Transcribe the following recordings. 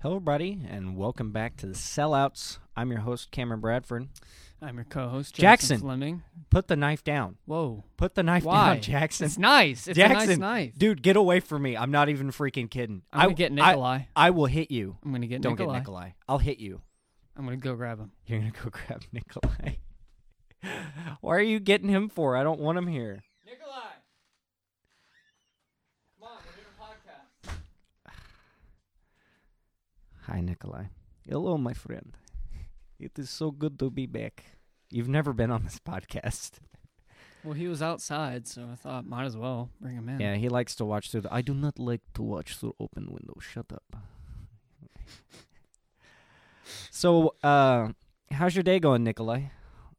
Hello, everybody, and welcome back to the Sellouts. I'm your host, Cameron Bradford. I'm your co-host Jackson. Jackson, Fleming. Put the knife down. Whoa, Put the knife why? down, Jackson. It's nice. It's a nice knife. Dude, get away from me. I'm not even freaking kidding. I'm gonna I, get I- Nikolai. I, will hit you. I'm gonna get Don't Nikolai. get Nikolai. I'll hit you. I'm gonna go grab him. You're going to go grab Nikolai. Why are you getting him for? I don't want him here. Nikolai, come on, we're doing a podcast. Hi, Nikolai. Hello, my friend. It is so good to be back. You've never been on this podcast. Well, he was outside, so I thought might as well bring him in. Yeah, he likes to watch through the. I do not like to watch through open windows. Shut up. so, uh, how's your day going, Nikolai?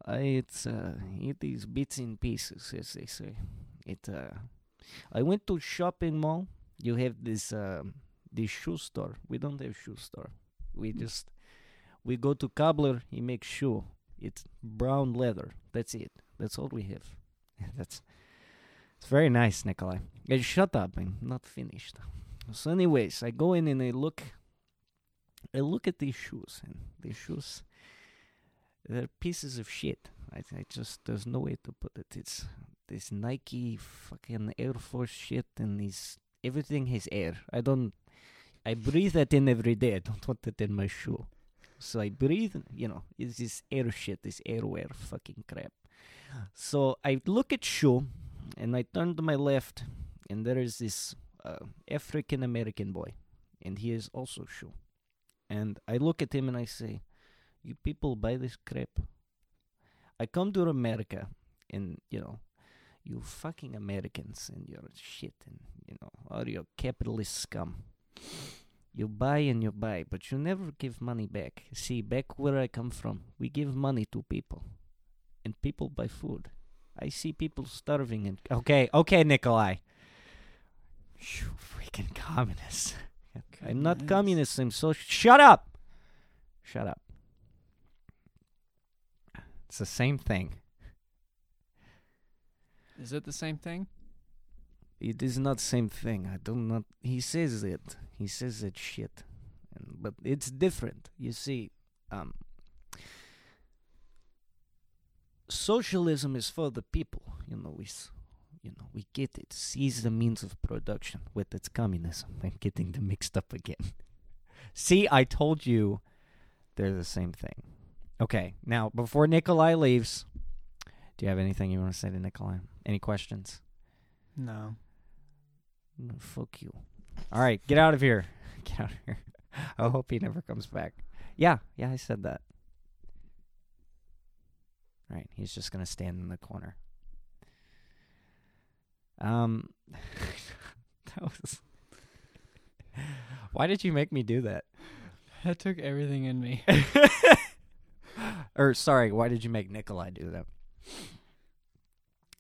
Uh, it's uh, it is bits and pieces, as they say. It. Uh, I went to shopping mall. You have this um, this shoe store. We don't have shoe store. We mm. just we go to cobbler. He makes shoe. It's brown leather. That's it. That's all we have. That's it's very nice, Nikolai. Hey, shut up. I'm not finished. So, anyways, I go in and I look. I look at these shoes, and these shoes, they're pieces of shit. I, I just there's no way to put it. It's this Nike fucking Air Force shit, and these everything has air. I don't. I breathe that in every day. I don't want it in my shoe. So I breathe, you know, it's this air shit, this airwear fucking crap. So I look at shoe, and I turn to my left, and there is this uh, African American boy, and he is also shoe. And I look at him and I say, "You people buy this crap." I come to America, and you know, you fucking Americans and your shit, and you know, all your capitalist scum. You buy and you buy, but you never give money back. See, back where I come from, we give money to people, and people buy food. I see people starving and okay, okay, Nikolai. You freaking communists. I'm not Goodness. communist. I'm so shut up. Shut up. It's the same thing. Is it the same thing? It is not same thing. I do not. He says it. He says that shit, and, but it's different. You see, um, socialism is for the people. You know, we, you know, we get it. Seize the means of production with its communism. I'm getting them mixed up again. see, I told you, they're the same thing. Okay, now before Nikolai leaves, do you have anything you want to say to Nikolai? Any questions? No. No, fuck you. All right, get out of here. Get out of here. I hope he never comes back. Yeah, yeah, I said that. All right, he's just gonna stand in the corner. Um, that was. Why did you make me do that? That took everything in me. or sorry, why did you make Nikolai do that?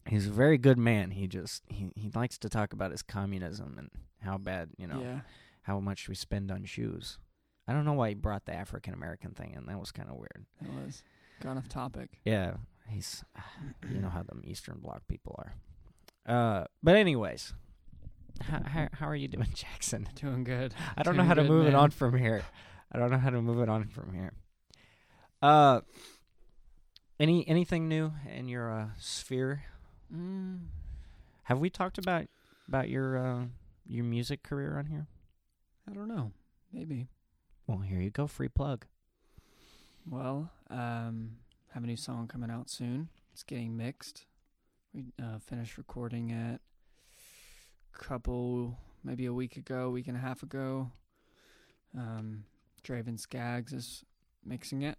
He's a very good man. He just he, he likes to talk about his communism and how bad you know Yeah. how much we spend on shoes. I don't know why he brought the African American thing in. That was kind of weird. It was. Gone off topic. Yeah, he's you know how them Eastern Bloc people are. Uh, but anyways, how how, how are you doing, Jackson? Doing good. I don't know Doing how to move it on from here. I don't know how to move it on from here. Uh, any anything new in your uh, sphere? Mm, Have we talked about about your uh, your music career on here? I don't know. Maybe. Well, here you go, free plug. Well, um, have a new song coming out soon. It's getting mixed. We uh, finished recording it a couple, maybe a week ago, week and a half ago. Um, Draven Skaggs is mixing it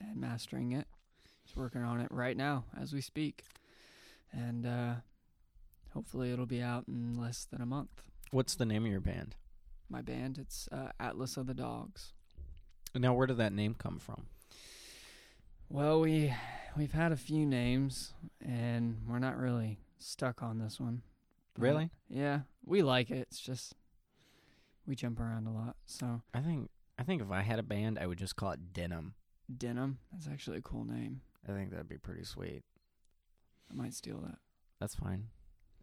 and mastering it. He's working on it right now as we speak, and uh, hopefully it'll be out in less than a month. What's the name of your band? My band, it's uh, Atlas of the Dogs. Now, where did that name come from? Well, we we've had a few names, and we're not really stuck on this one. Really? Yeah, we like it. It's just we jump around a lot. So I think I think if I had a band, I would just call it Denim. denim. That's actually a cool name. I think that'd be pretty sweet. I might steal that. That's fine,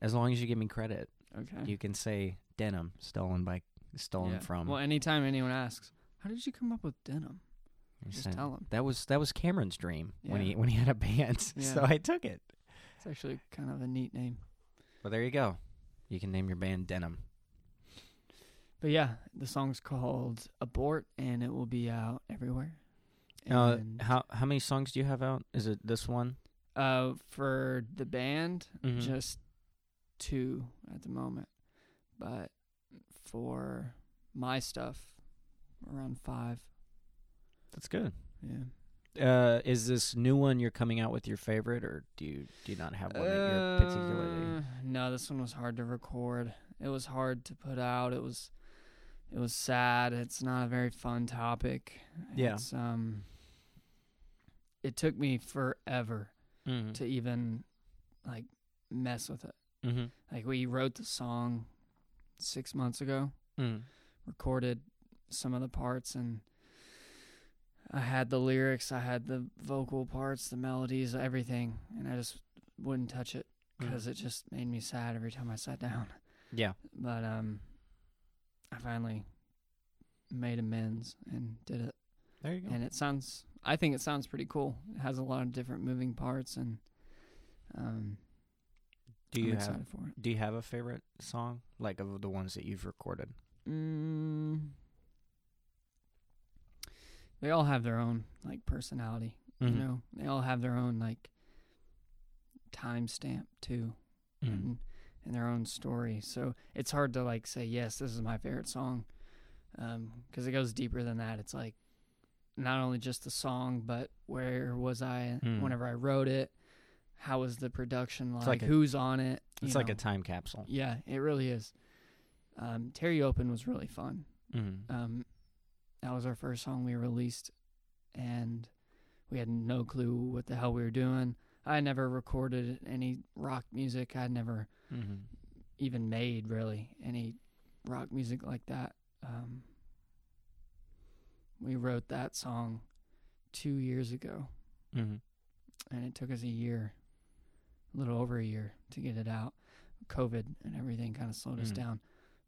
as long as you give me credit. Okay. You can say Denim, stolen by stolen Yeah. from. Well, anytime anyone asks, "How did you come up with denim?" You Just said- tell them. that was that was Cameron's dream when Yeah. he when he had a band, so Yeah. I took it. It's actually kind of a neat name. Well, there you go. You can name your band Denim. But yeah, the song's called "Abort" and it will be out everywhere. Uh, And, how how many songs do you have out? Is it this one? Uh, for the band, Mhm. just two at the moment, but for my stuff, around five. That's good. Yeah. Uh, is this new one you're coming out with your favorite, or do you do you not have one that you're particularly? Uh, No, this one was hard to record. It was hard to put out. It was it was sad. It's not a very fun topic. Yeah. It's, um it took me forever Mm-hmm. to even like mess with it. Mm-hmm. Like we wrote the song 6 months ago, Mm. recorded some of the parts and I had the lyrics, I had the vocal parts, the melodies, everything, and I just wouldn't touch it Mm. because it just made me sad every time I sat down. Yeah. But um, I finally made amends and did it, There you go. and it sounds. I think it sounds pretty cool. It has a lot of different moving parts, and um, do I'm you have for it. do you have a favorite song like of the ones that you've recorded? Mm, they all have their own like personality. Mhm. You know, they all have their own like timestamp too. Mhm. and, and their own story. So it's hard to like say yes, this is my favorite song, because it goes deeper than that. It's like not only just the song, but where was I Mm. whenever I wrote it? How was the production like? Like a- Who's on it? It's you like a time capsule. yeah, it really is. Um, Terry Open was really fun. Mm-hmm. Um, that was our first song we released, and we had no clue what the hell we were doing. I never recorded any rock music. I never Mm-hmm. even made really any rock music like that. Um, we wrote that song two years ago, Mm-hmm. and it took us a year, a little over a year, to get it out. COVID and everything kind of slowed us Mm. down,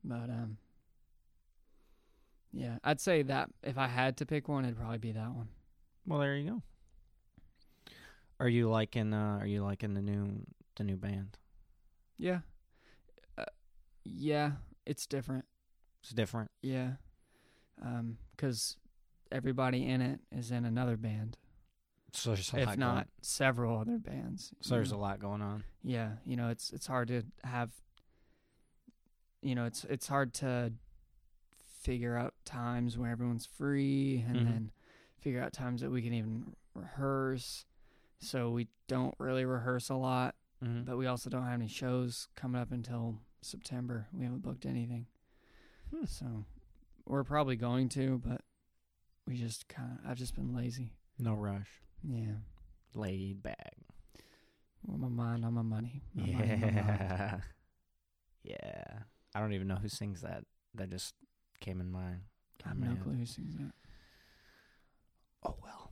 but um, yeah, I'd say that if I had to pick one, it'd probably be that one. Well, there you go. Are you liking uh are you liking the new the new band? Yeah, uh, yeah, it's different. It's different. Yeah, because everybody in it is in another band. So there's a if lot not going, several other bands. so there's a lot going on. yeah, you know, it's it's hard to have you know, it's it's hard to figure out times where everyone's free and Mhm. then figure out times that we can even rehearse. So we don't really rehearse a lot, Mm-hmm. but we also don't have any shows coming up until September. We haven't booked anything. Hmm. So we're probably going to, but we just kind of I've just been lazy. No rush. Yeah. Laid back. Well, my mind on my money. My money my mind. Yeah. Yeah. I don't even know who sings that. That just came in my I have no clue who sings that. Oh well.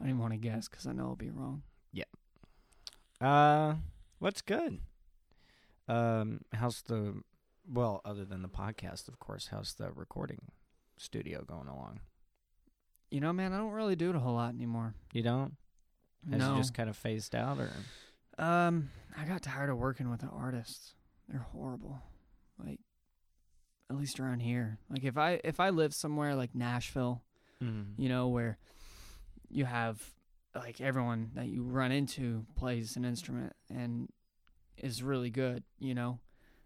I don't even want to guess because I know I'll be wrong. Yeah. Uh what's good? Um how's the well, other than the podcast, of course, how's the recording studio going along? You know, man, I don't really do it a whole lot anymore. You don't? Has no. it just kind of phased out or um, I got tired of working with the artists. They're horrible. Like, at least around here. Like, if I if I live somewhere like Nashville, mm. you know, where you have like everyone that you run into plays an instrument and is really good, you know,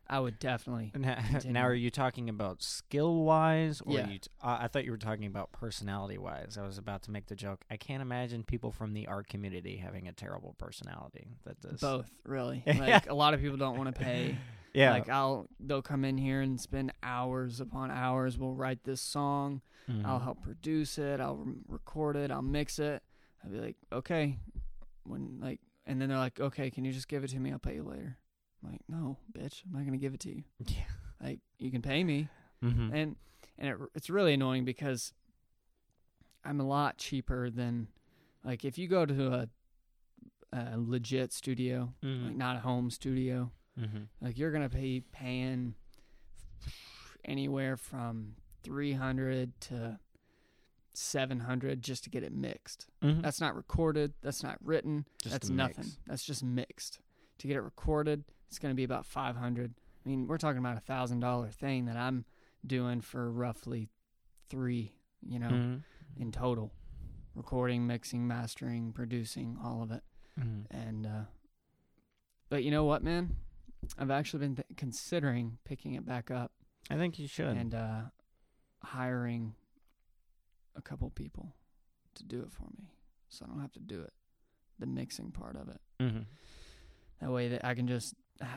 I would definitely. Now, now, are you talking about skill wise, or Yeah. you t- uh, I thought you were talking about personality wise. I was about to make the joke. I can't imagine people from the art community having a terrible personality. That does Both, really. Like a lot of people don't want to pay. Yeah, Like I'll they'll come in here and spend hours upon hours. We'll write this song. Mhm. I'll help produce it. I'll re- record it. I'll mix it. I'll be like, okay, when like, and then they're like, okay, can you just give it to me? I'll pay you later. I'm like, no, bitch, I'm not gonna give it to you. Yeah. Like, you can pay me, Mhm. and and it, it's really annoying because I'm a lot cheaper than, like, if you go to a, a legit studio, Mhm. like not a home studio, Mhm. like you're gonna be paying anywhere from 300 to 700 just to get it mixed. Mhm. That's not recorded. That's not written. Just that's nothing. That's just mixed. To get it recorded, it's going to be about 500. I mean, we're talking about a thousand dollar thing that I'm doing for roughly three. You know, Mhm. in total, recording, mixing, mastering, producing, all of it. Mhm. And uh, but you know what, man? I've actually been th- considering picking it back up I think you should. and uh, hiring a couple people to do it for me, so I don't have to do it, the mixing part of it. Mhm. That way that I can just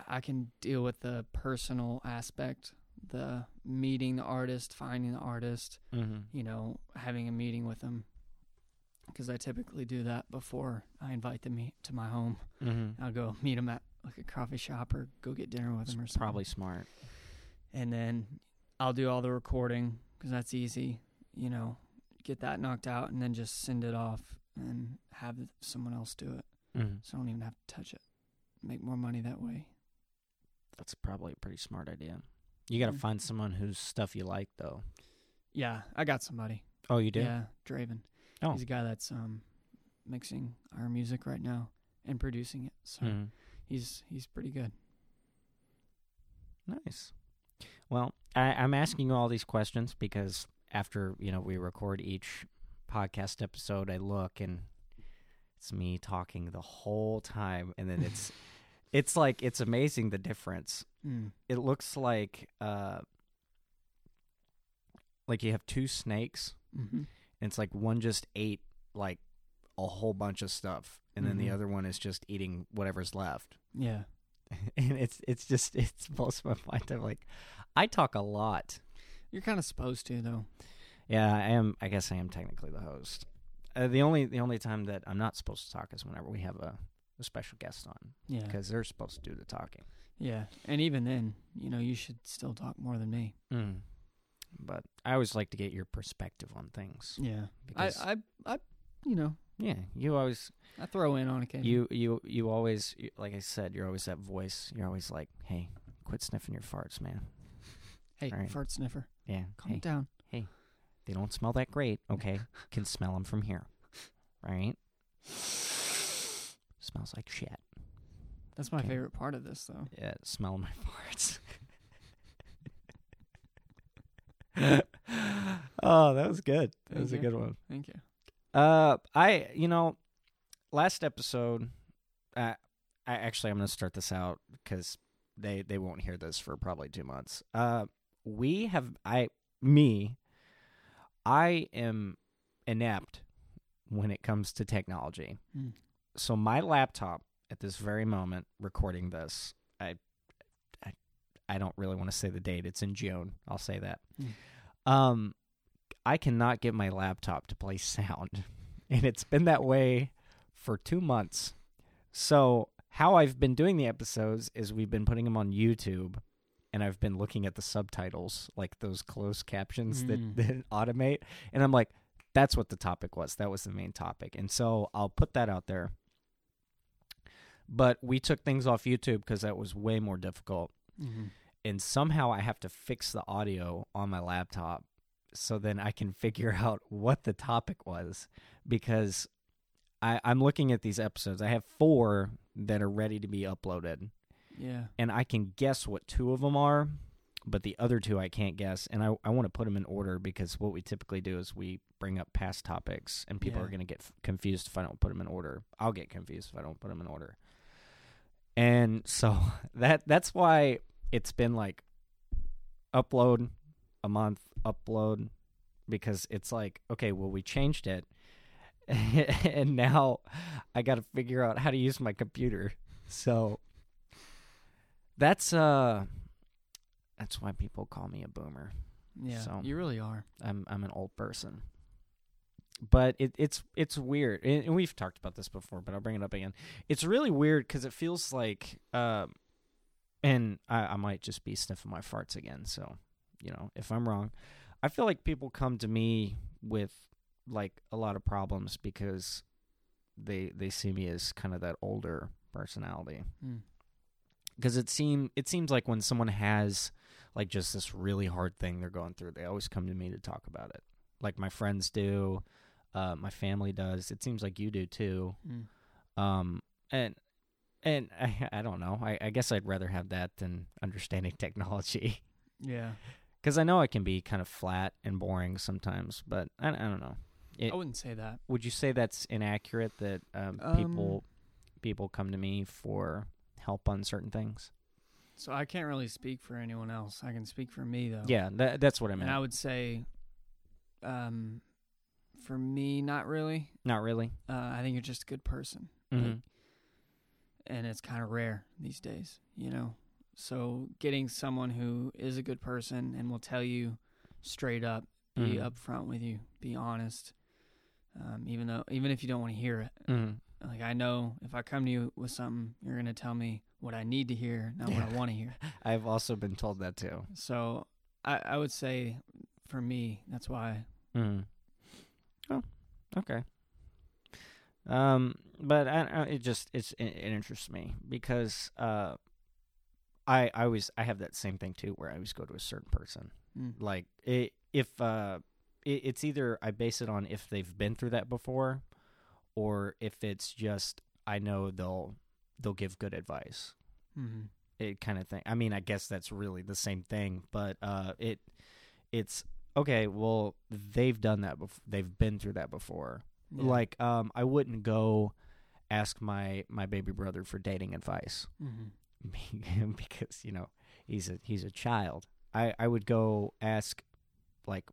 I can deal with the personal aspect, the meeting the artist, finding the artist, Mhm. you know, having a meeting with them. Because I typically do that before I invite them to my home. Mhm. I'll go meet them at like a coffee shop or go get dinner with them or something. probably smart. and then I'll do all the recording because that's easy. You know, get that knocked out and then just send it off and have someone else do it, Mhm. so I don't even have to touch it. Make more money that way. That's probably a pretty smart idea. You got to find someone whose stuff you like, though. Yeah, I got somebody. Oh, you do? Yeah, Draven. Oh. He's a guy that's um mixing our music right now and producing it. So Mhm. he's he's pretty good. Nice. Well, I, I'm asking you all these questions because after you know we record each podcast episode, I look and it's me talking the whole time, and then it's it's like it's amazing the difference. Mm. It looks like uh like you have two snakes, hmm and it's like one just ate like a whole bunch of stuff, and then the Mhm. other one is just eating whatever's left. Yeah. and it's it's just it's blows my mind. I'm like, I talk a lot. You're kind of supposed to though. Yeah, I am. I guess I am technically the host. Uh, the only the only time that I'm not supposed to talk is whenever we have a, a special guest on Yeah. because they're supposed to do the talking. Yeah. And even then, you know, you should still talk more than me. Mm. But I always like to get your perspective on things. Yeah. Because, I, I, I, you know, yeah, you always I throw in on occasion. you you you always like I said, you're always that voice. You're always like, hey, quit sniffing your farts, man. hey, right. fart sniffer, Yeah, calm down. hey, down. They don't smell that great. Okay, can smell them from here, right? Smells like shit. That's my Okay. favorite part of this, though. Yeah, smell my farts. oh, that was good. That Thank was a good one. Thank you. Uh, I you know, last episode, uh, I actually I'm gonna start this out because they they won't hear this for probably two months. Uh, we have I me, I am inept when it comes to technology. Mm. So my laptop at this very moment recording this, I I I don't really want to say the date. It's in June. I'll say that. Mm. Um I cannot get my laptop to play sound. And it's been that way for 2 months. So, how I've been doing the episodes is we've been putting them on YouTube and I've been looking at the subtitles, like those closed captions Mm. that, that automate. And I'm like, that's what the topic was. That was the main topic. And so I'll put that out there. But we took things off YouTube because that was way more difficult. Mm-hmm. And somehow I have to fix the audio on my laptop so then I can figure out what the topic was because I, I'm looking at these episodes. I have four that are ready to be uploaded Yeah. and I can guess what two of them are, but the other two I can't guess. And I, I want to put them in order because what we typically do is we bring up past topics, and people Yeah. are going to get f- confused if I don't put them in order. I'll get confused if I don't put them in order. And so that that's why it's been like upload a month, upload because it's like okay, well we changed it. and now I got to figure out how to use my computer. So that's uh that's why people call me a boomer. Yeah. So- You really are. I'm I'm an old person. But it, it's it's weird, and we've talked about this before, but I'll bring it up again. It's really weird because it feels like, um, and I, I might just be sniffing my farts again. So, you know, if I'm wrong, I feel like people come to me with like a lot of problems because they they see me as kind of that older personality Mm. Because it seem it seems like when someone has like just this really hard thing they're going through, they always come to me to talk about it. Like my friends do, uh, my family does. It seems like you do too. Mm. Um, and and I, I don't know. I, I guess I'd rather have that than understanding technology Yeah. because I know it can be kind of flat and boring sometimes. But I, I don't know. It- I wouldn't say that. Would you say that's inaccurate? That um, Um, people people come to me for help on certain things? So I can't really speak for anyone else. I can speak for me though. Yeah, that, that's what I And. I would say, um, for me, not really. Not really. Uh, I think you're just a good person. hmm Like, and it's kind of rare these days, you know. So getting someone who is a good person and will tell you straight up, be Mhm. upfront with you, be honest, um, even though even if you don't want to hear it. hmm Like I know if I come to you with something, you're gonna tell me what I need to hear, not what I want to hear. I've also been told that too. So I, I would say, for me, that's why. Mm. Oh, okay. Um, but I, I, it just it's it, it interests me because uh, I I always I have that same thing too where I always go to a certain person Mm. like it, if uh, it, it's either I base it on if they've been through that before, or if it's just I know they'll they'll give good advice. Mm-hmm. It kind of thing. I mean, I guess that's really the same thing, but uh, it it's okay. Well, they've done that before. They've been through that before. Yeah. Like, um, I wouldn't go ask my my baby brother for dating advice Mm-hmm. because you know he's a he's a child. I I would go ask like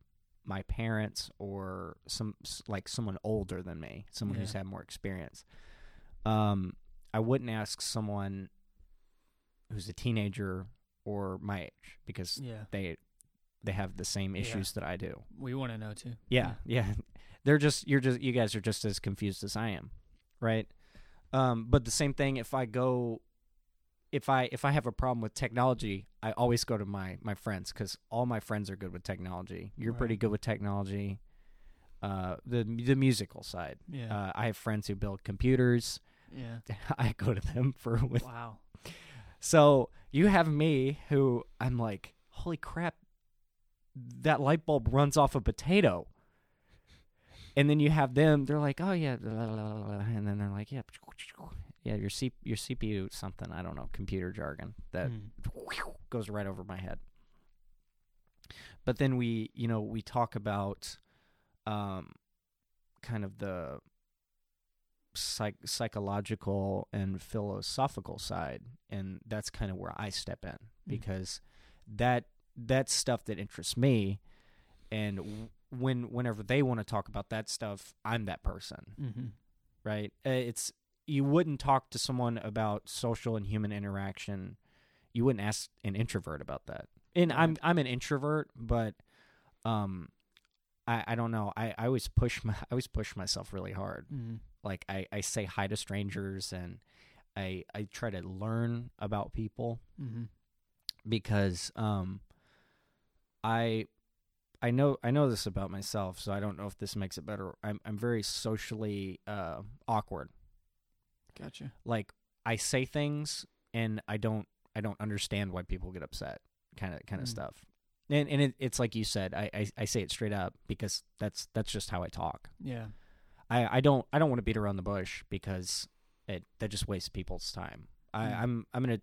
my parents or some like someone older than me, someone who's had more experience. Um, I wouldn't ask someone who's a teenager or my age because Yeah. they they have the same Yeah. issues that I do. We want to know too. Yeah, yeah. They're just you're just you guys are just as confused as I am, right? Um, but the same thing if I go if I if I have a problem with technology, I always go to my my friends cuz all my friends are good with technology. You're pretty good with technology. Uh the the musical side. Yeah. Uh I have friends who build computers. yeah. I go to them for with Wow. so you have me who I'm like, holy crap, that light bulb runs off a potato. And then you have them, they're like, oh yeah, and then they're like, yeah, yeah, your C- your CPU something, I don't know, computer jargon that Mm. goes right over my head. But then we, you know, we talk about um kind of the psych- psychological and philosophical side and that's kind of where I step in because that that's stuff that interests me and w- when whenever they want to talk about that stuff I'm that person Mm-hmm. right? Uh, It's you wouldn't talk to someone about social and human interaction. You wouldn't ask an introvert about that. And I'm I'm an introvert, but um, I I don't know. I, I always push my I always push myself really hard. Mm-hmm. Like I, I say hi to strangers and I I try to learn about people Mm-hmm. because um I I know I know this about myself, so I don't know if this makes it better. I'm I'm very socially uh awkward. Gotcha. like I say things and I don't I don't understand why people get upset kind of kind of Mm. stuff. And and it, it's like you said, I, I I say it straight up because that's that's just how I talk. Yeah. I I don't I don't want to beat around the bush because it that just wastes people's time. I Mm. I'm I'm going to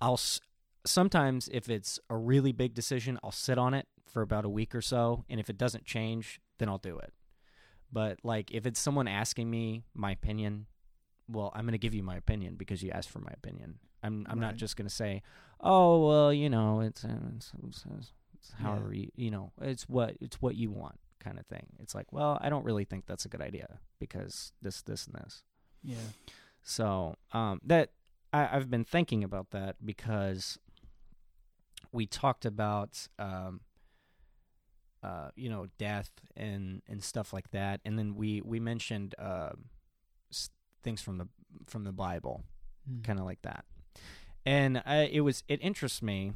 I'll sometimes if it's a really big decision, I'll sit on it for about a week or so and if it doesn't change, then I'll do it. But like if it's someone asking me my opinion, well, I'm going to give you my opinion because you asked for my opinion. I'm I'm not just going to say, "Oh, well, you know, it's, uh, it's, it's, it's, it's Yeah. however you, you know, it's what it's what you want." kind of thing. It's like, well, I don't really think that's a good idea because this this and this. Yeah. So, um that I I've been thinking about that because we talked about um uh, you know, death and and stuff like that, and then we we mentioned uh, things from the from the Bible, Mm. kind of like that, and I, it was it interests me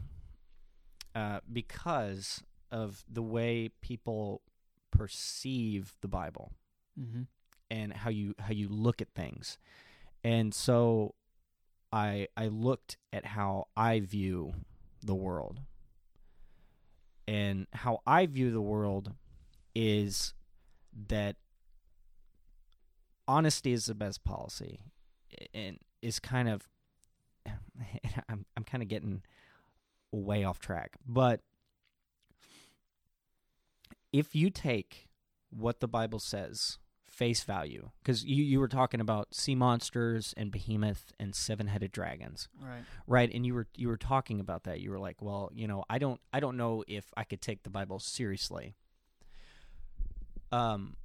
uh, because of the way people perceive the Bible Mm-hmm. and how you how you look at things, and so I I looked at how I view the world. And how I view the world is that honesty is the best policy and is kind of I'm I'm kind of getting way off track. But if you take what the Bible says face value, because you, you were talking about sea monsters and behemoth and seven headed dragons, Right. right? And you were you were talking about that. You were like, well, you know, I don't I don't know if I could take the Bible seriously. Um,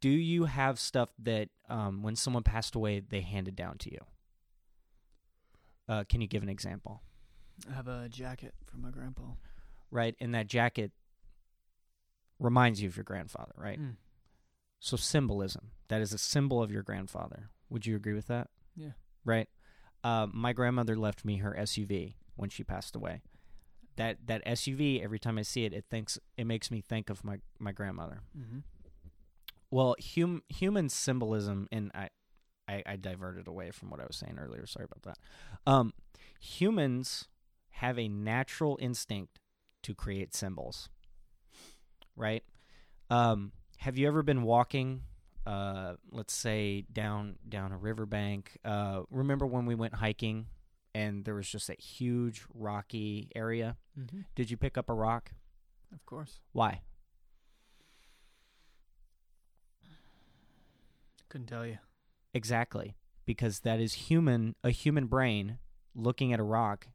do you have stuff that um, when someone passed away they handed down to you? Uh, can you give an example? I have a jacket from my grandpa. Right, and that jacket reminds you of your grandfather, right? Mm. So symbolism. That is a symbol of your grandfather. Would you agree with that? Yeah. Right. Uh, my grandmother left me her SUV when she passed away. That that SUV, every time I see it, it thinks it makes me think of my my grandmother. Mm-hmm. Well, hum, human symbolism, and I, I, I diverted away from what I was saying earlier. Sorry about that. Um, humans have a natural instinct to create symbols, right? Um, have you ever been walking, uh, let's say down down a riverbank? Uh, remember when we went hiking and there was just that huge rocky area? Mm-hmm. Did you pick up a rock? Of course. Why? Couldn't tell you. Exactly, because that is human a human brain looking at a rock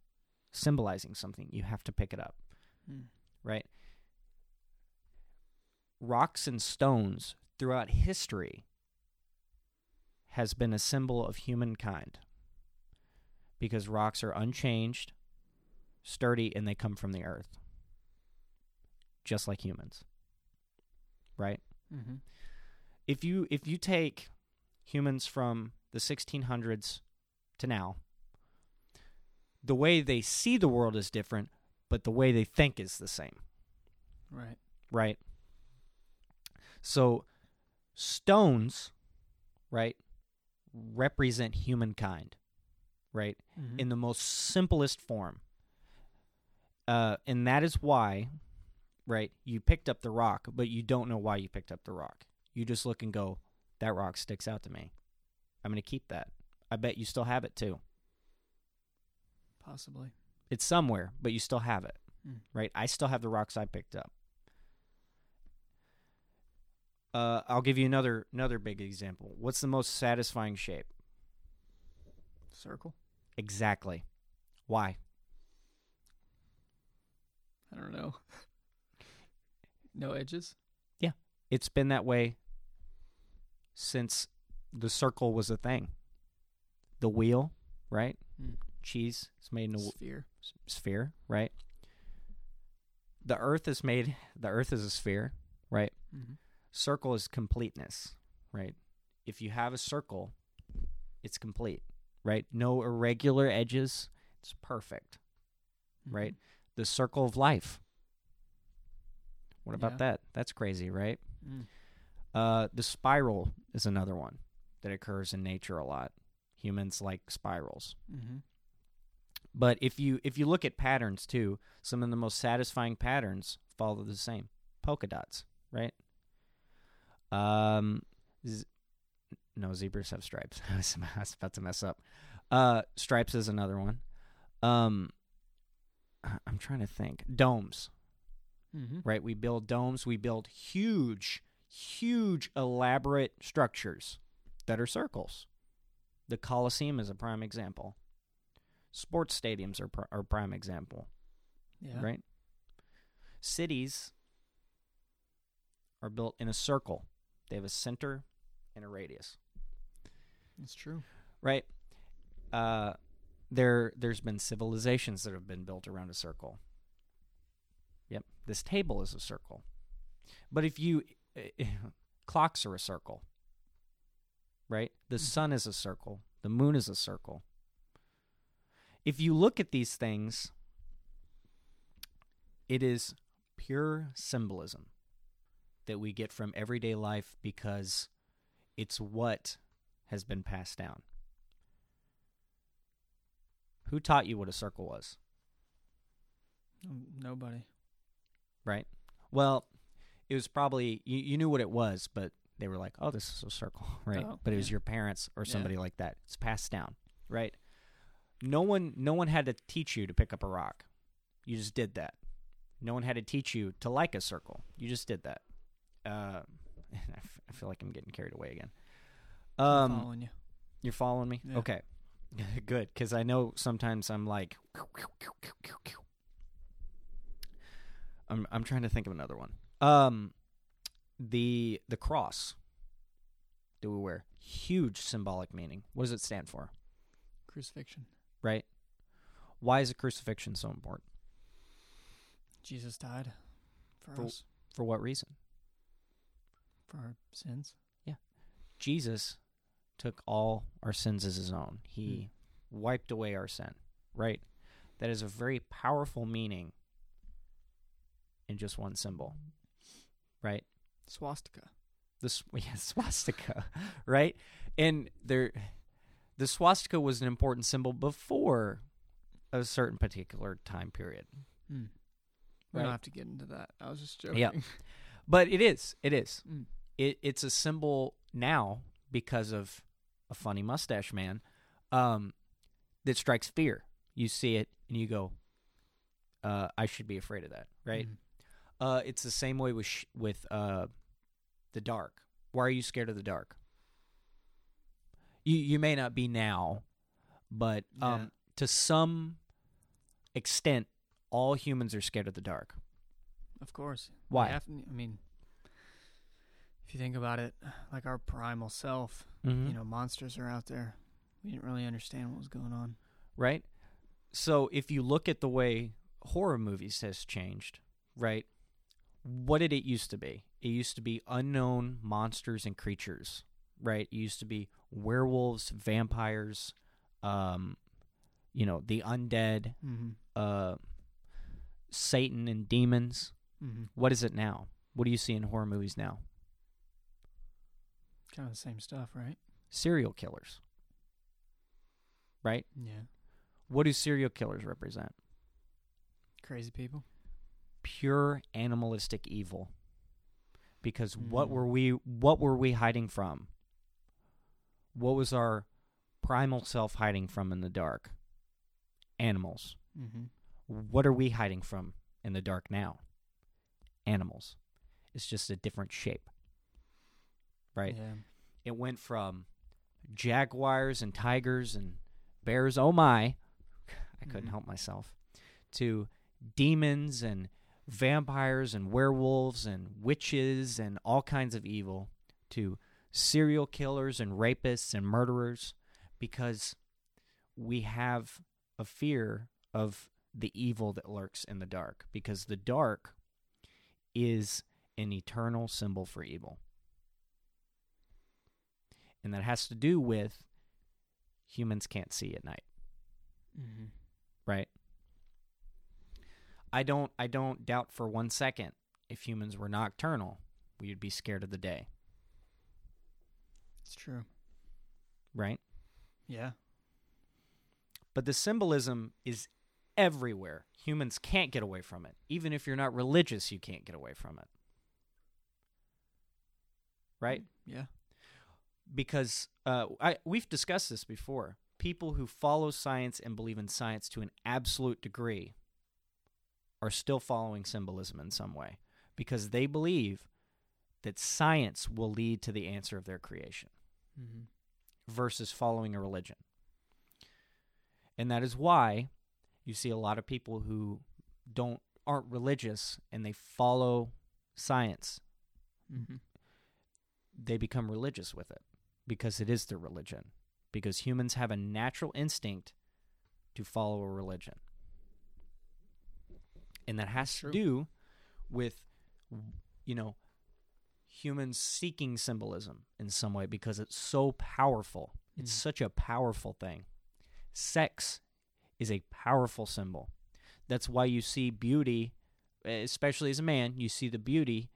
symbolizing something. You have to pick it up, Mm. right? Rocks and stones throughout history has been a symbol of humankind because rocks are unchanged, sturdy and they come from the earth. Just like humans. Right? Mm-hmm. If you if you take humans from the 1600s to now the way they see the world is different but the way they think is the same Right. right so stones right represent humankind right Mm-hmm. in the most simplest form uh and that is why right you picked up the rock but you don't know why you picked up the rock you just look and go that rock sticks out to me i'm going to keep that i bet you still have it too Possibly. it's somewhere but you still have it Mm. right i still have the rocks i picked up uh i'll give you another another big example what's the most satisfying shape Circle. exactly why I don't know. no edges. It's been that way since the circle was a thing. The wheel, right? Mm. Cheese is made in a Sphere. s- sphere, right? The earth is made the earth is a sphere, right? Mm-hmm. Circle is completeness, right? If you have a circle, it's complete, right? No irregular edges, it's perfect, Mm-hmm. right? The circle of life. What about Yeah. that? That's crazy, right? Mm. Uh, the spiral is another one that occurs in nature a lot. Humans like spirals. Mm-hmm. But if you if you look at patterns too, some of the most satisfying patterns follow the same. Polka dots, right? Um, z- no zebras have stripes. I was about to mess up. Uh, stripes is another one. Um, I'm trying to think. Domes, Mm-hmm. right? We build domes. We build huge, huge, elaborate structures that are circles. The Colosseum is a prime example. Sports stadiums are, pr- are prime example, Yeah. right? Cities are built in a circle. They have a center and a radius, That's true. right? Uh, there, there's been civilizations that have been built around a circle. This table is a circle. But if you clocks are a circle, right? The Mhm. sun is a circle. The moon is a circle. If you look at these things, it is pure symbolism that we get from everyday life because it's what has been passed down. Who taught you what a circle was? Nobody. Right? Well, it was probably you, you knew what it was, but they were like, "Oh, this is a circle," right? Oh, but it was your parents or Yeah. somebody like that. It's passed down, right? No one, no one had to teach you to pick up a rock. You just did that. No one had to teach you to like a circle. You just did that. Uh, I f- I feel like I'm getting carried away again. I'm Um, following you. you're following me? Yeah. Okay. Good, because I know sometimes I'm like, I'm I'm trying to think of another one. Um, the the cross. Do we wear huge symbolic meaning? What does it stand for? Crucifixion. Right? Why is a crucifixion so important? Jesus died for, For- us, For what reason? for our sins. Yeah. Jesus took all our sins as his own. He wiped away our sin, right? That is a very powerful meaning in just one symbol, right? Swastika. The yeah, swastika, right? And there, the swastika was an important symbol before a certain particular time period, Hmm. We Right. don't have to get into that. I was just joking. Yeah. but it is, it is. Mm. it, it's a symbol now because of a funny mustache man um, that strikes fear. You see it and you go, uh, "I should be afraid of that." Right? Mhm. Uh, it's the same way with sh- with uh, the dark. Why are you scared of the dark? You you may not be now, but um, Yeah. to some extent, all humans are scared of the dark. Of course. Why? have I mean, if you think about it, like our primal self, Mm-hmm. you know, monsters are out there. We didn't really understand what was going on. right? So if you look at the way horror movies has changed, right? What did it used to be? It used to be unknown monsters and creatures, right? It used to be werewolves, vampires, um, you know, the undead, Mm-hmm. uh, Satan and demons. Mm-hmm. What is it now? What do you see in horror movies now? Kind of the same stuff, right? Serial killers, right? Yeah. What do serial killers represent? Crazy people. Pure animalistic evil. Because what Mm. were we what were we hiding from? What was our primal self hiding from in the dark? Animals. Mm-hmm. What are we hiding from in the dark now? Animals. It's just a different shape. Right? Yeah. It went from jaguars and tigers and bears, oh my, I couldn't Mhm. help myself, to demons and vampires and werewolves and witches and all kinds of evil, to serial killers and rapists and murderers, because we have a fear of the evil that lurks in the dark, because the dark is an eternal symbol for evil. And that has to do with humans can't see at night. Mm-hmm. right i don't i don't doubt for one second if humans were nocturnal we would be scared of the day It's true. right Yeah. but the symbolism is everywhere humans can't get away from it even if you're not religious you can't get away from it right Yeah. because uh, I, we've discussed this before. People who follow science and believe in science to an absolute degree are still following symbolism in some way because they believe that science will lead to the answer of their creation Mm-hmm. versus following a religion. And that is why you see a lot of people who don't aren't religious and they follow science Mm-hmm. they become religious with it because it is their religion. Because humans have a natural instinct to follow a religion. And that has True. to do with, you know, humans seeking symbolism in some way because it's so powerful. It's Mm. such a powerful thing. Sex is a powerful symbol. That's why you see beauty, especially as a man, you see the beauty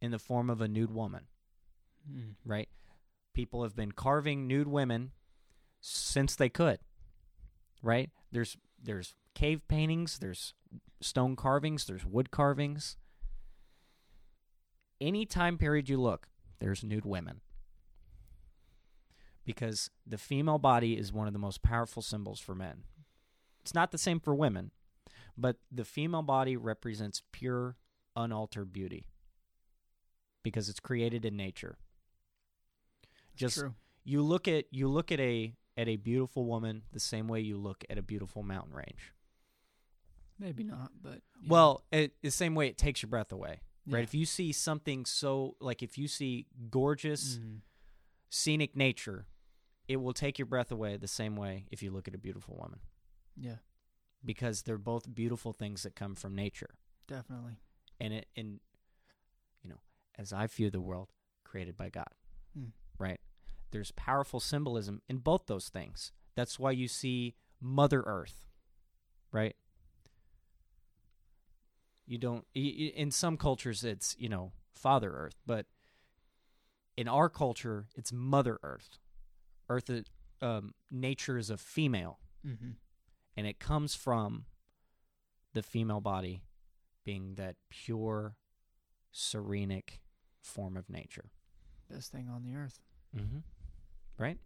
in the form of a nude woman Mm. right? people have been carving nude women since they could. Right? There's there's cave paintings, there's stone carvings, there's wood carvings. Any time period you look, there's nude women. Because the female body is one of the most powerful symbols for men. It's not the same for women, but the female body represents pure, unaltered beauty because it's created in nature. Just true. you look at you look at a at a beautiful woman the same way you look at a beautiful mountain range. Maybe not, but. Well, it, the same way it takes your breath away, right? Yeah. If you see something so like if you see gorgeous Mhm. scenic nature, it will take your breath away the same way if you look at a beautiful woman yeah, because they're both beautiful things that come from nature. definitely. And it and you know, as I view the world created by God. Mm. Right? There's powerful symbolism in both those things. That's why you see Mother Earth, right? You don't in some cultures it's, you know, Father Earth, but in our culture it's Mother Earth. Earth um, nature is a female Mm-hmm. and it comes from the female body being that pure serenic form of nature Best thing on the earth. mm-hmm. Right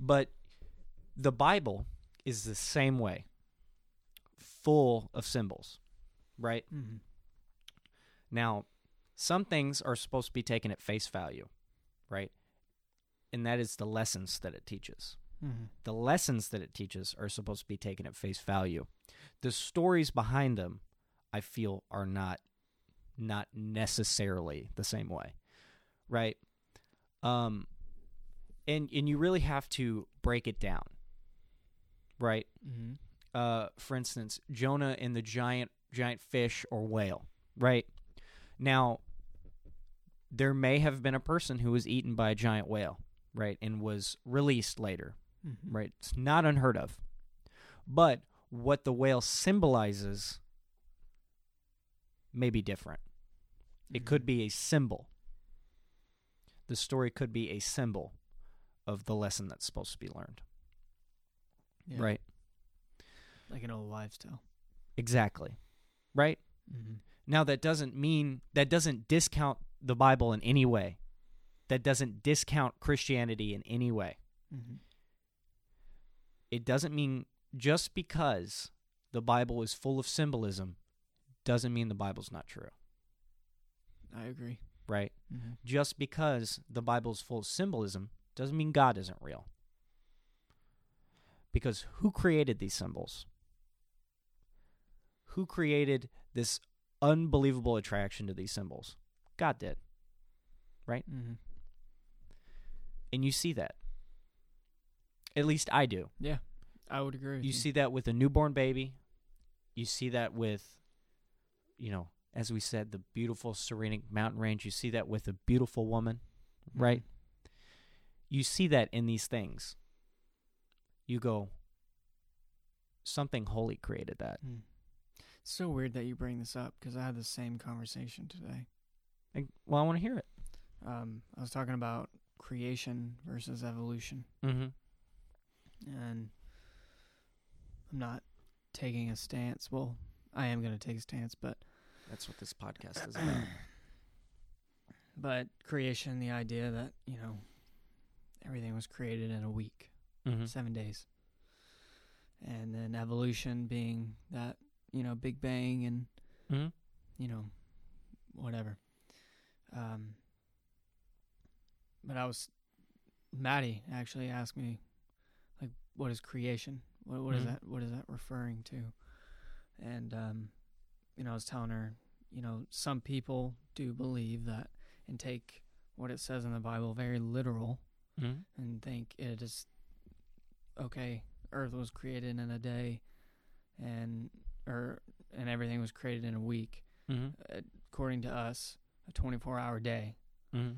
but the bible is the same way full of symbols right Mm-hmm. now some things are supposed to be taken at face value right and that is the lessons that it teaches Mm-hmm. the lessons that it teaches are supposed to be taken at face value. The stories behind them, I feel, are not not necessarily the same way, right? Um, and and you really have to break it down, right? Mm-hmm. Uh, for instance, Jonah and the giant giant fish or whale, right? Now, there may have been a person who was eaten by a giant whale, right, and was released later, Mm-hmm. right? It's not unheard of. But what the whale symbolizes may be different. It could be a symbol. The story could be a symbol of the lesson that's supposed to be learned, Yeah. right? Like an old wives' tale. Exactly. Right? Mm-hmm. Now that doesn't mean that doesn't discount the Bible in any way. That doesn't discount Christianity in any way. Mm-hmm. It doesn't mean just because the Bible is full of symbolism doesn't mean the Bible's not true, I agree. right? Mm-hmm. Just because the Bible is full of symbolism doesn't mean God isn't real. Because who created these symbols? Who created this unbelievable attraction to these symbols? God did. Mm-hmm. And you see that. At least I do. Yeah, I would agree. You you see that with a newborn baby. You see that with, you know, as we said, the beautiful serenic mountain range. You see that with a beautiful woman, right? You see that in these things. You go, something holy created that. Mm. It's so weird that you bring this up because I had the same conversation today. Like, well, I want to hear it. Um, I was talking about creation versus evolution, Mm-hmm. and I'm not taking a stance. Well, I am going to take a stance, but That's what this podcast is about. but creation, the idea that you know everything was created in a week, mm-hmm. seven days, and then evolution being that you know Big Bang and Mm-hmm. you know, whatever. Um, but I was, Maddie actually asked me, like, what is creation? What what is Mhm. that? What is that referring to? And um, you know, I was telling her, you know, some people do believe that and take what it says in the Bible very literal Mm-hmm. and think it is okay. Earth was created in a day, and or and everything was created in a week Mm-hmm. according to us, a 24 hour day. Mm-hmm.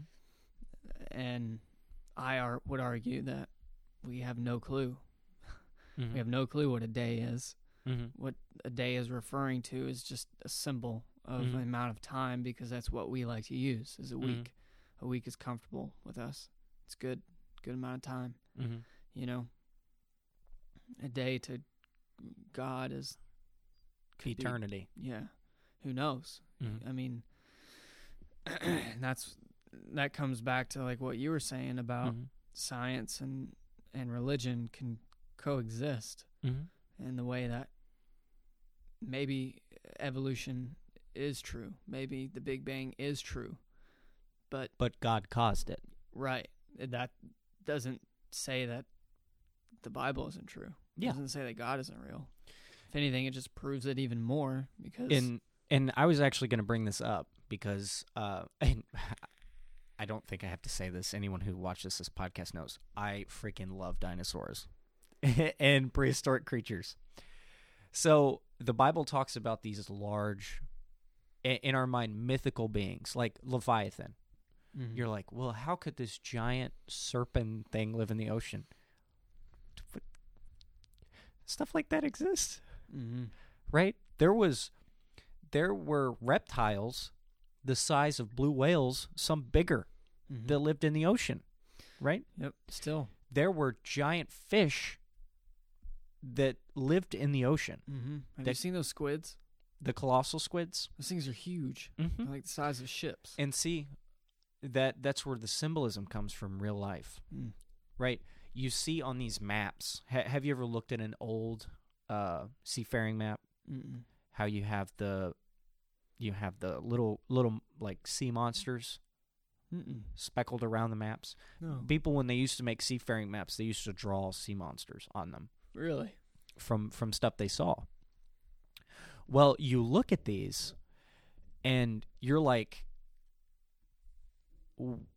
And I ar- would argue that we have no clue. Mm-hmm. We have no clue what a day is. mm-hmm. What a day is referring to is just a symbol of Mhm. the amount of time because that's what we like to use is a Mhm. week. A week is comfortable with us. It's good, good amount of time. Mm-hmm. You know, a day to God is could be- Eternity. yeah, who knows? Mhm. I mean, that's that comes back to like what you were saying about Mhm. science and and religion can coexist Mhm. in the way that maybe evolution is true, maybe the Big Bang is true, but But God caused it. right that doesn't say that the Bible isn't true. Yeah. doesn't say that God isn't real. If anything, it just proves it even more because And and I was actually going to bring this up because uh, and I don't think I have to say this. Anyone who watches this podcast knows I freaking love dinosaurs and prehistoric creatures. So the Bible talks about these large, in our mind, mythical beings like Leviathan. Mhm. You're like, well, how could this giant serpent thing live in the ocean? Stuff like that exists Mhm. right? There was there were reptiles the size of blue whales, some bigger, Mhm. that lived in the ocean, right? Yep. Still. There were giant fish that lived in the ocean. Mm-hmm. Have you seen those squids? The colossal squids. Those things are huge. Mm-hmm. Like the size of ships. And see that that's where the symbolism comes from real life, Mm. right? You see on these maps. Ha- have you ever looked at an old uh, seafaring map? Mm-mm. How you have the you have the little little like sea monsters Mm-mm. speckled around the maps. No. People when they used to make seafaring maps, they used to draw sea monsters on them Really? from from stuff they saw. Well, you look at these and you're like "W-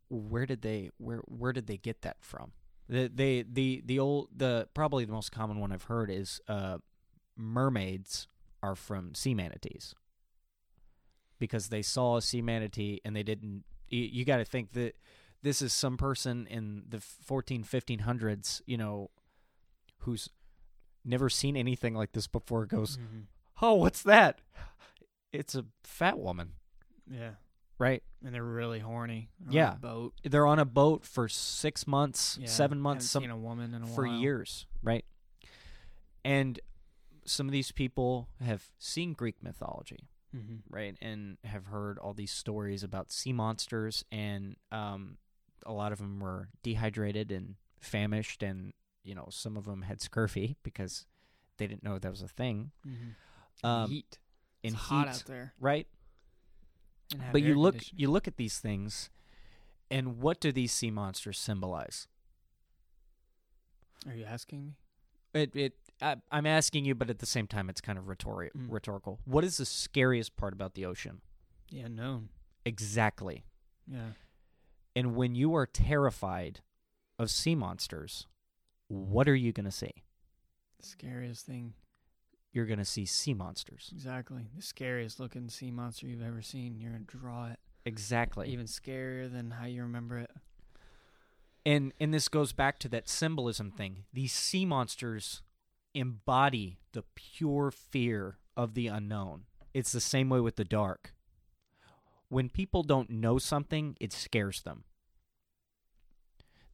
where did they where where did they get that from? The they the the old the probably the most common one I've heard is uh mermaids are from sea manatees. Because they saw a sea manatee and they didn't you, you got to think that this is some person in the 14 1500s, you know, who's never seen anything like this before goes, Mhm. "Oh, what's that?" It's a fat woman, Yeah. Right? And they're really horny. They're on Yeah. a boat. They're on a boat for 6 months, Yeah. 7 months, some seen a woman in a for while. years, right? And some of these people have seen Greek mythology, Mm-hmm. right, and have heard all these stories about sea monsters, and um, a lot of them were dehydrated and famished, and you know some of them had scurvy because they didn't know that was a thing. Mm-hmm. Um, heat. in it's hot out there. right? But you look, you look at these things, and what do these sea monsters symbolize? Are you asking me? It, it. I, I'm asking you, but at the same time, it's kind of rhetori- Mm. rhetorical. What is the scariest part about the ocean? The unknown. Exactly. Yeah. And when you are terrified of sea monsters, what are you going to see? The scariest thing. You're going to see sea monsters. Exactly. The scariest looking sea monster you've ever seen. You're gonna draw it. Exactly. Even scarier than how you remember it. and and this goes back to that symbolism thing. These sea monsters embody the pure fear of the unknown. It's the same way with the dark. When people don't know something, it scares them.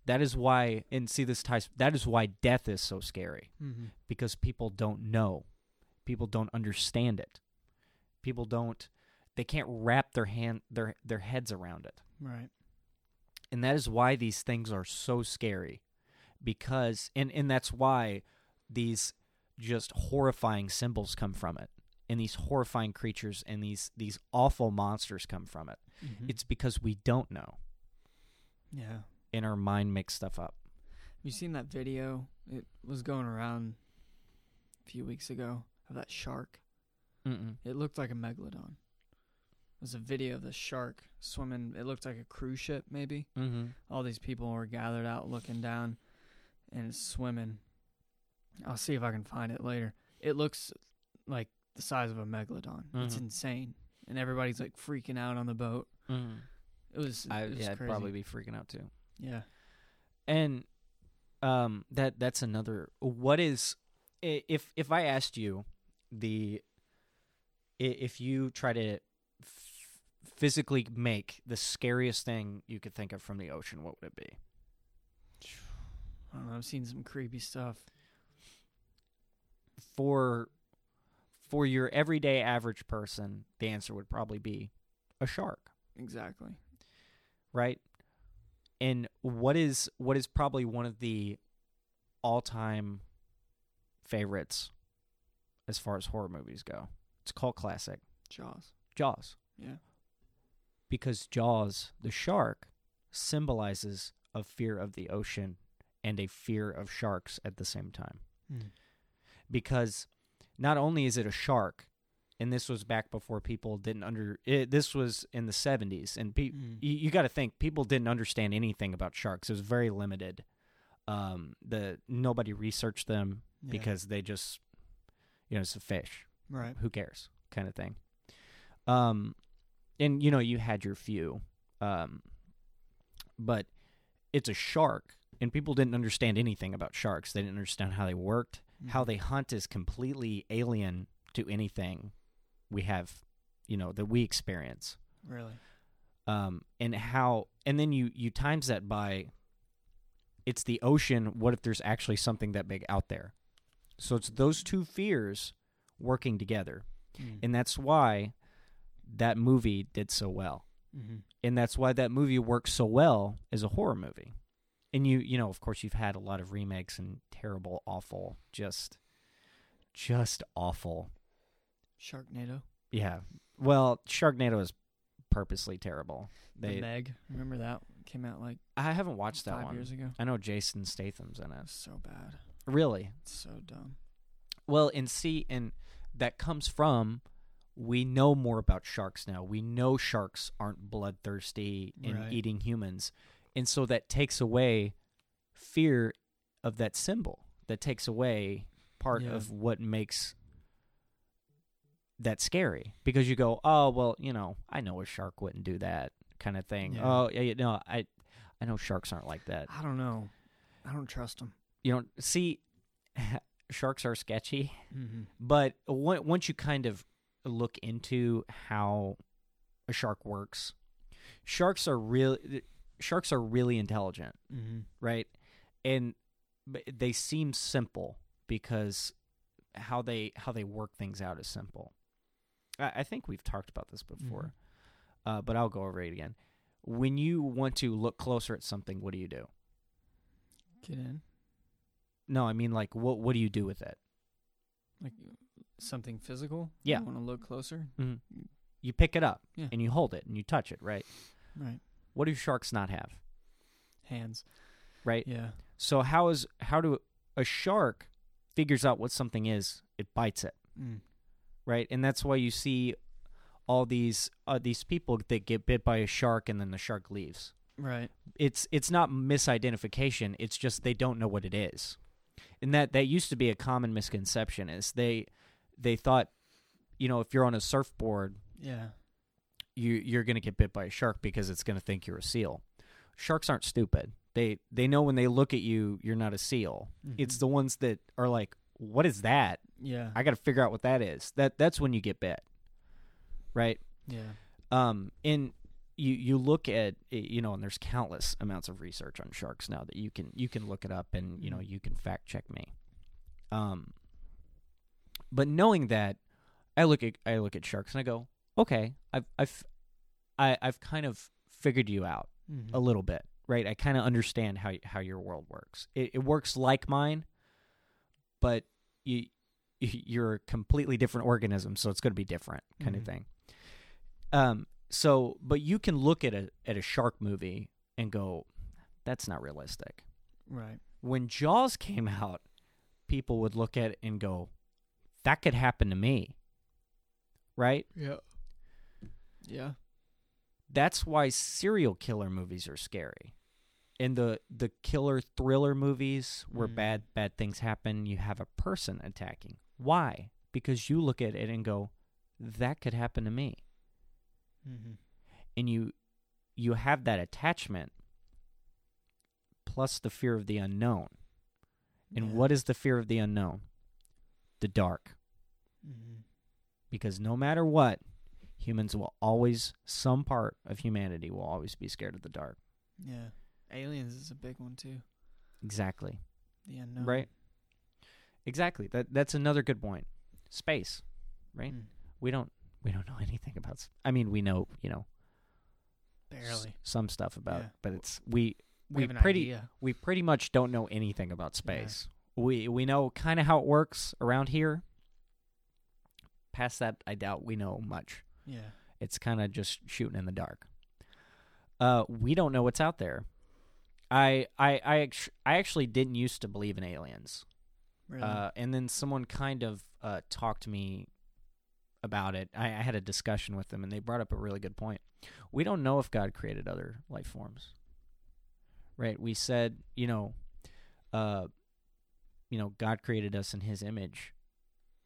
That is why and see this ties that is why death is so scary Mm-hmm. because people don't know. People don't understand it. People don't they can't wrap their hand their their heads around it. Right. And that is why these things are so scary. Because and and that's why these just horrifying symbols come from it. And these horrifying creatures and these these awful monsters come from it. Mhm. It's because we don't know. yeah. And our mind makes stuff up. Have you seen that video? It was going around a few weeks ago of that shark. Mm-mm. It looked like a megalodon. It was a video of the shark swimming. It looked like a cruise ship, maybe. Mm-hmm. All these people were gathered out looking down and it's swimming. I'll see if I can find it later. It looks like the size of a megalodon. It's Mhm. insane. And everybody's like freaking out on the boat. Mm-hmm. It was, I, it was yeah, I'd probably be freaking out too. Yeah. And um that that's another what is if if I asked you the if you try to f- physically make the scariest thing you could think of from the ocean what would it be? I don't know. I've seen some creepy stuff. For for your everyday average person, the answer would probably be a shark, Exactly. right? And what is what is probably one of the all-time favorites as far as horror movies go? It's a cult classic, Jaws. Jaws. Yeah. because Jaws, the shark, symbolizes a fear of the ocean and a fear of sharks at the same time. Because not only is it a shark, and this was back before people didn't under it, this was in the 70s and pe- Mm. you, you got to think people didn't understand anything about sharks. It was very limited. Um the nobody researched them Yeah. because they just you know, it's a fish right. who cares kind of thing um and you know you had your few um but it's a shark and people didn't understand anything about sharks they didn't understand how they worked how Mhm. they hunt is completely alien to anything we have you know that we experience really. um and how and then you you times that by it's the ocean what if there's actually something that big out there so it's those two fears working together Mm. and that's why that movie did so well mm-hmm. and that's why that movie works so well as a horror movie and you you know of course you've had a lot of remakes and terrible awful just just awful Sharknado. yeah well sharknado is purposely terrible the Meg. Remember that came out like i haven't watched that five one years ago. i know jason statham's in it So bad. Really It's so dumb. Well, and see, and that comes from we know more about sharks now. We know sharks aren't bloodthirsty in Right. eating humans, and so that takes away fear of that symbol. That takes away part Yeah. of what makes that scary because you go, oh well, you know, I know a shark wouldn't do that kind of thing. Yeah. Oh yeah, yeah, no, I, I know sharks aren't like that. I don't know. I don't trust them. You don't see, sharks are sketchy. Mm-hmm. But on- once you kind of look into how a shark works, sharks are really sharks are really intelligent, Mm-hmm. right? And they seem simple because how they how they work things out is simple. I, I think we've talked about this before, uh, but I'll go over it again. When you want to look closer at something, what do you do? Get in. No, I mean like what what do you do with it? Like something physical. Yeah. You want to look closer. Mm-hmm. You pick it up Yeah. and you hold it and you touch it, right? Right. What do sharks not have? Hands. right? Yeah. So how is how do a shark figures out what something is? It bites it, Mm. right? And that's why you see all these uh, these people that get bit by a shark and then the shark leaves. Right. It's it's not misidentification. It's just they don't know what it is, and that that used to be a common misconception. Is they they thought, you know, if you're on a surfboard, Yeah. you you're gonna get bit by a shark because it's gonna think you're a seal. Sharks aren't stupid. They they know when they look at you, you're not a seal. It's Mhm. the ones that are like, "What is that? Yeah. I got to figure out what that is." That that's when you get bit, right? yeah. Um, and you you look at you know, and there's countless amounts of research on sharks now that you can you can look it up and you know Mhm. you can fact check me. Um, but knowing that, I look at I look at sharks and I go, okay, I've I've I, I've kind of figured you out Mhm. a little bit, right? I kind of understand how how your world works. It, it works like mine, but you you're a completely different organism, so it's going to be different, kind Mhm. of thing. Um. So, but you can look at a at a shark movie and go, "That's not realistic." Right. When Jaws came out, people would look at it and go, "That could happen to me." Right? Yeah. Yeah. that's why serial killer movies are scary. In the the killer thriller movies where Mm. bad bad things happen, you have a person attacking. Why? Because you look at it and go, that could happen to me. Mm-hmm. And you you have that attachment plus the fear of the unknown. And what is the fear of the unknown? The dark. Mm-hmm. Because no matter what, humans will always some part of humanity will always be scared of the dark. Yeah. Aliens is a big one too. Exactly. The unknown. Right. Exactly. That that's another good point. Space. Right. Mm, We don't we don't know anything about. I mean, we know you know s- barely. some stuff about, Yeah. it, but it's we We, we pretty idea. we pretty much don't know anything about space. We we know kind of how it works around here. Past that, I doubt we know much. Yeah. It's kind of just shooting in the dark. Uh, we don't know what's out there. I I I, I actually didn't used to believe in aliens. Really. Uh, and then someone kind of uh, talked to me about it. I, I had a discussion with them, and they brought up a really good point. We don't know if God created other life forms, right? We said, you know, uh, you know, God created us in His image.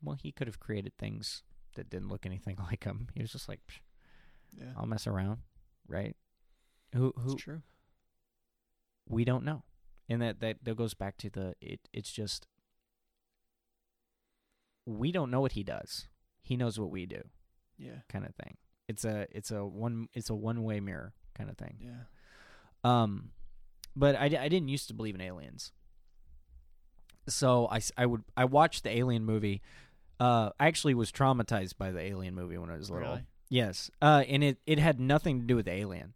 Well, He could have created things that didn't look anything like Him. He was just like, "Psh, yeah. I'll mess around, right? Who who It's true. we don't know and that, that that goes back to the it it's just we don't know what he does he knows what we do Yeah. kind of thing it's a it's a one it's a one way mirror kind of thing Yeah. um but I, I didn't used to believe in aliens so I, I would i watched the alien movie uh i actually was traumatized by the alien movie when i was little Really? Yes. Uh, and it, it had nothing to do with the alien.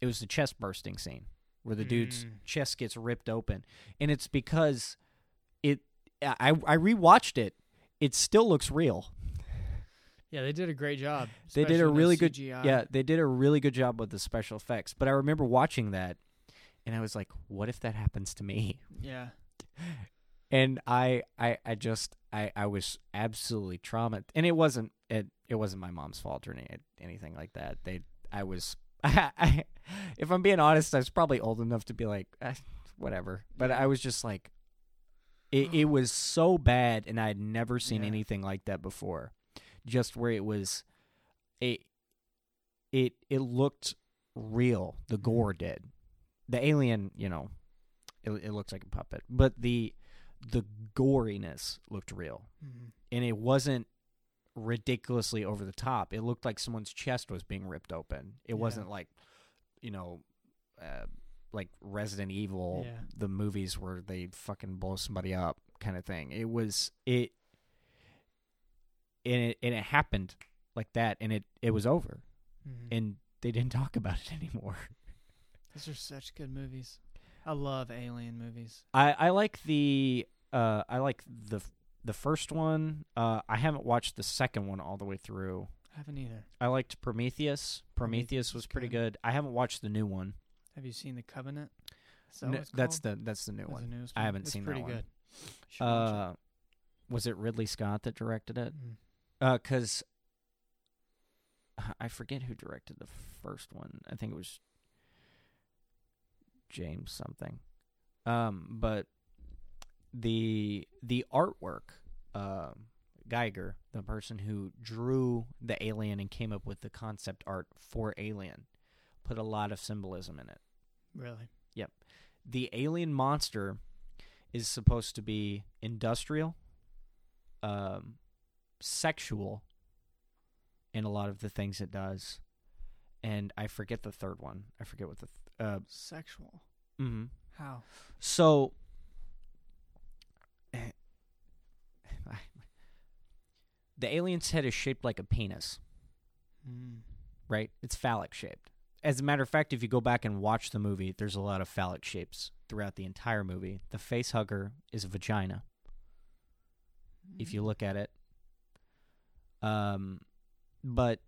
It was the chest bursting scene where the dude's Mm. chest gets ripped open. And it's because it I I rewatched it. It still looks real. Yeah, they did a great job. They did a really good CGI. Yeah, they did a really good job with the special effects. But I remember watching that and I was like, what if that happens to me? Yeah. and I, I, I just, I, I was absolutely traumatized, and it wasn't, it, it wasn't my mom's fault or any, anything like that. They, I was, I, if I'm being honest, I was probably old enough to be like, eh, whatever. But. I was just like, it, it was so bad, and I had never seen Yeah. anything like that before. Just where it was, it, it, it looked real. The gore did. The alien, you know, it, it looks like a puppet, but the the goriness looked real, Mhm. and it wasn't ridiculously over the top. It looked like someone's chest was being ripped open. It Yeah. wasn't like, you know, uh, like Resident Evil, Yeah. the movies where they fucking blow somebody up, kind of thing. It was it, and it and it happened like that, and it it was over, Mhm. and they didn't talk about it anymore. Those are such good movies. I love alien movies. I I like the uh I like the the first one. Uh I haven't watched the second one all the way through. I haven't either. I liked Prometheus. Prometheus was pretty good. I haven't watched the new one. Have you seen The Covenant? That N- what it's that's the that's the new That's one. the I haven't It's seen that one. good. Uh was it Ridley Scott that directed it. it? Mm. Uh I forget who directed the first one. I think it was James something. Um but the the artwork um Giger, the person who drew the alien and came up with the concept art for Alien, put a lot of symbolism in it. Really? Yep. The alien monster is supposed to be industrial, um, sexual, in a lot of the things it does. And I forget the third one. I forget what the th- uh. Sexual. mhm. How? So, the alien's head is shaped like a penis, Mm. right? It's phallic shaped. As a matter of fact, if you go back and watch the movie, there's a lot of phallic shapes throughout the entire movie. The face hugger is a vagina, if you look at it. Um, but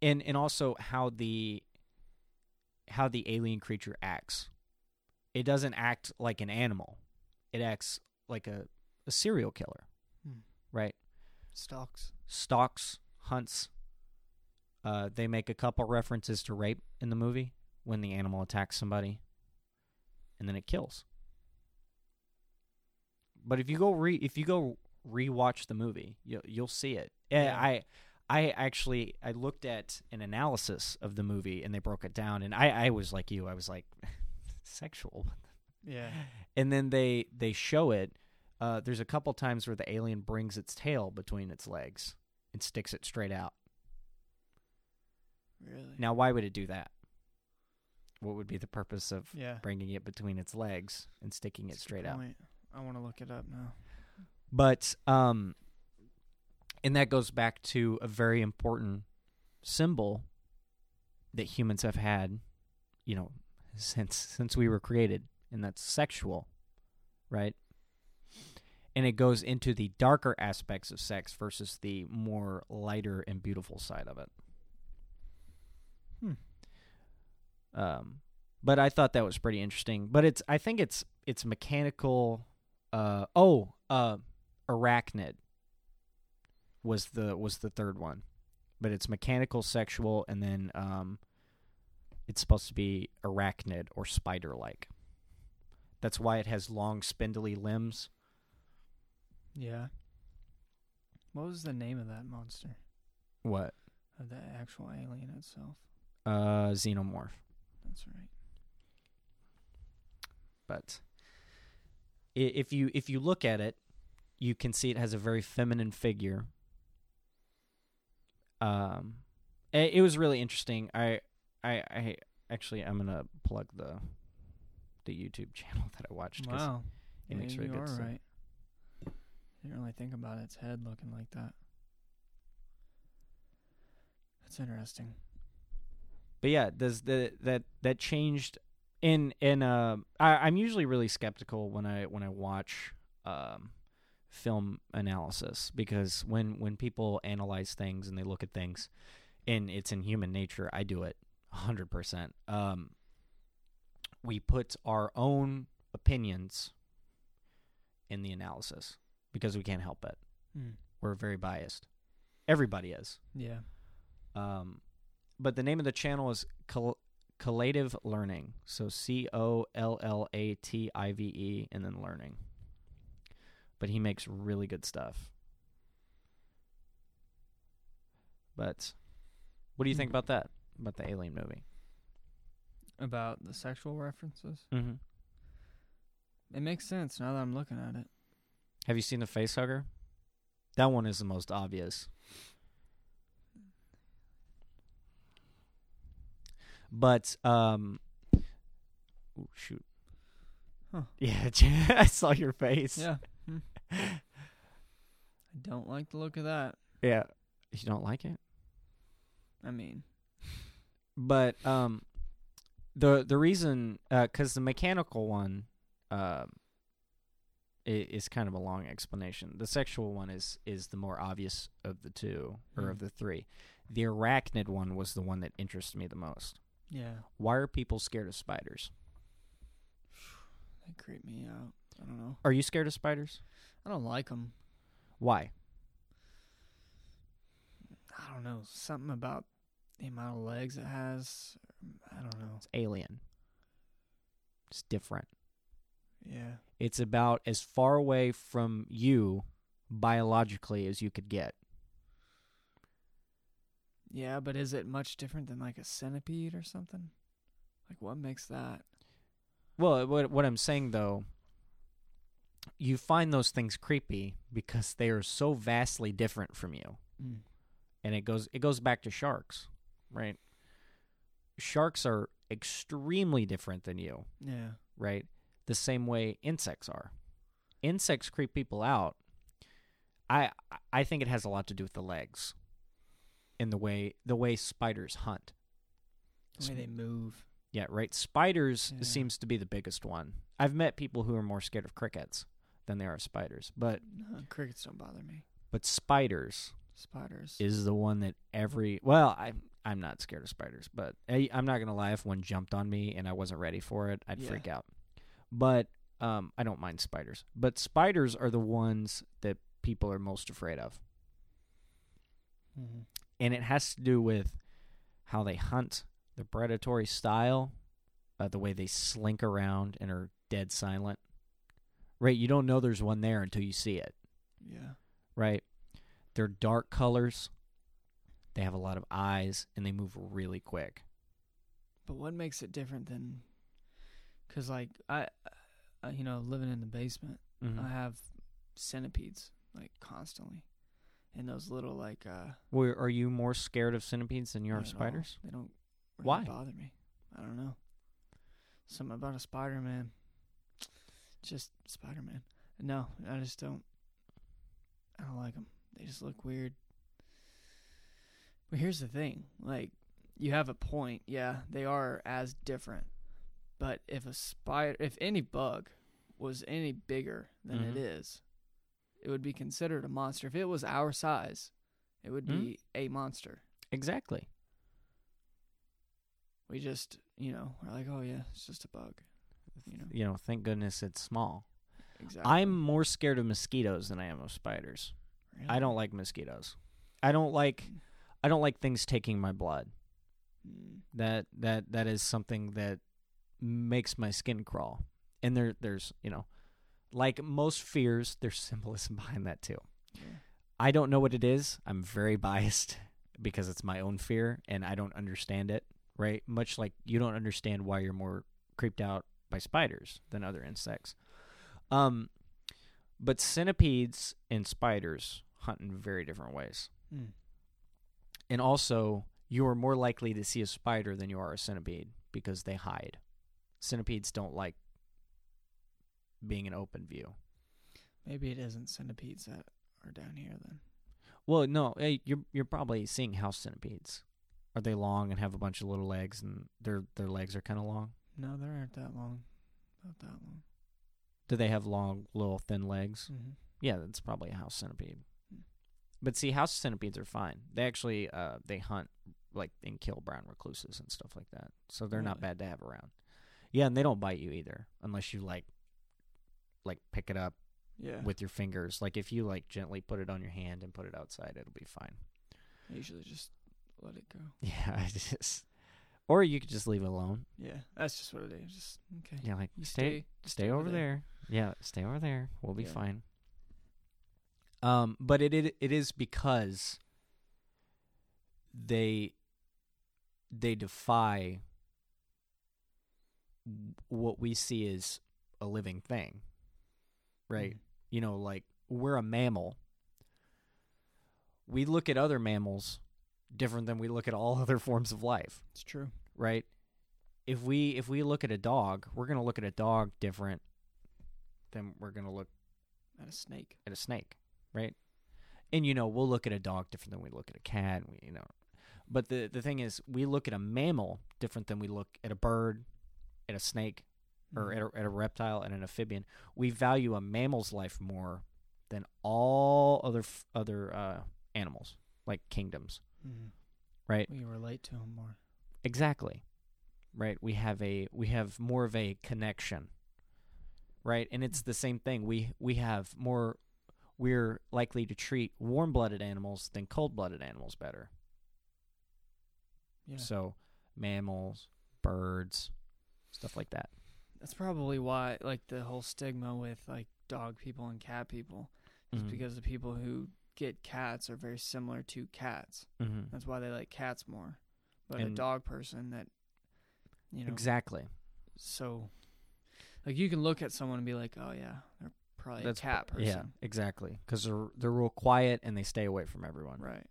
and and also how the how the alien creature acts. It doesn't act like an animal. It acts like a, a serial killer, Hmm. right? Stalks. Stalks, hunts. Uh, they make a couple references to rape in the movie when the animal attacks somebody, and then it kills. But if you go re if you go rewatch the movie, you'll you'll see it. Eh, Yeah. I I actually I looked at an analysis of the movie and they broke it down, and I I was like you, I was like sexual, Yeah. and then they they show it. Uh, there's a couple times where the alien brings its tail between its legs and sticks it straight out. Really? Now, why would it do that? what would be the purpose of Yeah. bringing it between its legs and sticking it That's a straight out? I want to look it up now. But um and that goes back to a very important symbol that humans have had, you know, since since we were created, and that's sexual, right? And it goes into the darker aspects of sex versus the more lighter and beautiful side of it. Hmm. Um but I thought that was pretty interesting. But it's I think it's it's mechanical uh oh, uh arachnid was the was the third one. But it's mechanical sexual and then um it's supposed to be arachnid or spider like. That's why it has long spindly limbs. Yeah. What was the name of that monster? What? Of the actual alien itself? Uh xenomorph. That's right. but if you if you look at it, you can see it has a very feminine figure. Um, it, it was really interesting. I, I, I actually I'm gonna plug the the YouTube channel that I watched. 'cause Wow. it yeah, makes really good stuff. right. Didn't really think about its head looking like that. That's interesting. But yeah, does the that that changed in in uh I, I'm usually really skeptical when I when I watch um film analysis because when when people analyze things and they look at things and it's in human nature, I do it 100%. Um we put our own opinions in the analysis because we can't help it. Hmm. We're very biased. Everybody is. Yeah. Um, but the name of the channel is Col- Collative Learning. So C O L L A T I V E and then learning. But he makes really good stuff. But what do you think Hmm. about that? About the Alien movie? About the sexual references? Mm-hmm. It makes sense now that I'm looking at it. Have you seen the face hugger? That one is the most obvious. But um ooh, shoot. Huh. Yeah, I saw your face. Yeah. I don't like the look of that. Yeah. You don't like it? I mean, But um the the reason uh cuz the mechanical one um i- is kind of a long explanation. The sexual one is is the more obvious of the two or of Hmm. the three. The arachnid one was the one that interested me the most. yeah, Why are people scared of spiders? they creep me out. I don't know. Are you scared of spiders? I don't like them. Why? I don't know. Something about the amount of legs it has. I don't know. It's alien. It's different. Yeah. It's about as far away from you biologically as you could get. Yeah, but is it much different than like a centipede or something? Like what makes that? Well, what what I'm saying though, you find those things creepy because they are so vastly different from you. Mm. And it goes it goes back to sharks, right? Sharks are extremely different than you, Yeah. right? The same way insects are. Insects creep people out. I I think it has a lot to do with the legs. And the way the way spiders hunt. The way they move. Yeah, right. Spiders Yeah. seems to be the biggest one. I've met people who are more scared of crickets than they are spiders, but No, crickets don't bother me. but spiders Spiders. is the one that every well, I I'm not scared of spiders, but I, I'm not gonna lie. If one jumped on me and I wasn't ready for it, I'd Yeah. freak out. But um, I don't mind spiders. But spiders are the ones that people are most afraid of, mm-hmm. and it has to do with how they hunt, the predatory style, uh, the way they slink around and are dead silent. Right, you don't know there's one there until you see it. Yeah. Right, they're dark colors. They have a lot of eyes and they move really quick. But what makes it different than? Because like I, uh, you know, living in the basement, Mm-hmm. I have centipedes like constantly, and those little like uh. Well, are you more scared of centipedes than you are at all. spiders? They don't. Really Why? bother me? I don't know. something about a Spider Man. Just Spider Man. No, I just don't. I don't like them. They just look weird. But here's the thing: like, you have a point. Yeah, they are as different. But if a spider, if any bug was any bigger than Mhm. it is, it would be considered a monster. If it was our size, it would Mhm. be a monster. Exactly. We just, you know, we're like, oh yeah, it's just a bug. You know, You know, thank goodness it's small. exactly. I'm more scared of mosquitoes than I am of spiders. I don't like mosquitoes. I don't like I don't like things taking my blood. Mm. That that that is something that makes my skin crawl. And there there's, you know, like most fears, there's symbolism behind that too. Yeah. I don't know what it is. I'm very biased because it's my own fear and I don't understand it, right? Much like you don't understand why you're more creeped out by spiders than other insects. Um but centipedes and spiders hunt in very different ways. Mm. And also, you are more likely to see a spider than you are a centipede because they hide. Centipedes don't like being in open view. Maybe it isn't centipedes that are down here then. Well, no, you're you're probably seeing house centipedes. Are they long and have a bunch of little legs and their their legs are kind of long? No, they aren't that long. Not that long. Do they have long, little, thin legs? Mm-hmm. Yeah, that's probably a house centipede. Hmm. But see, house centipedes are fine. They actually uh they hunt like and kill brown recluses and stuff like that. So they're not bad to have around. Yeah, and they don't bite you either unless you like like pick it up Yeah. with your fingers. Like if you like gently put it on your hand and put it outside, it'll be fine. I usually just let it go. Yeah, I just or you could just leave it alone. Yeah, that's just what it is. Just okay. Yeah, like You stay stay, stay over there. Yeah, stay over there. We'll be Yeah. fine. Um, but it, it it is because they they defy what we see as a living thing, right? Mhm. You know, like we're a mammal. We look at other mammals different than we look at all other forms of life It's true. right? If we if we look at a dog, we're gonna look at a dog different than we're gonna look Not a snake. at a snake, right? And you know, we'll look at a dog different than we look at a cat. We, you know, but the the thing is, we look at a mammal different than we look at a bird, at a snake, or Mhm. at a, at a reptile and an amphibian. We value a mammal's life more than all other f- other uh, animals, like kingdoms, Mhm. right? We relate to them more. Exactly. Right? We have a we have more of a connection. Right? And it's the same thing. We we have more we're likely to treat warm-blooded animals than cold-blooded animals better. Yeah. So, mammals, birds, stuff like that. That's probably why, like, the whole stigma with like dog people and cat people is Mhm. because the people who get cats are very similar to cats. Mhm. That's why they like cats more. But a dog person that, you know, Exactly. so like you can look at someone and be like, oh yeah, they're probably That's a cat person, Yeah, exactly. Cuz they're they're real quiet and they stay away from everyone, right?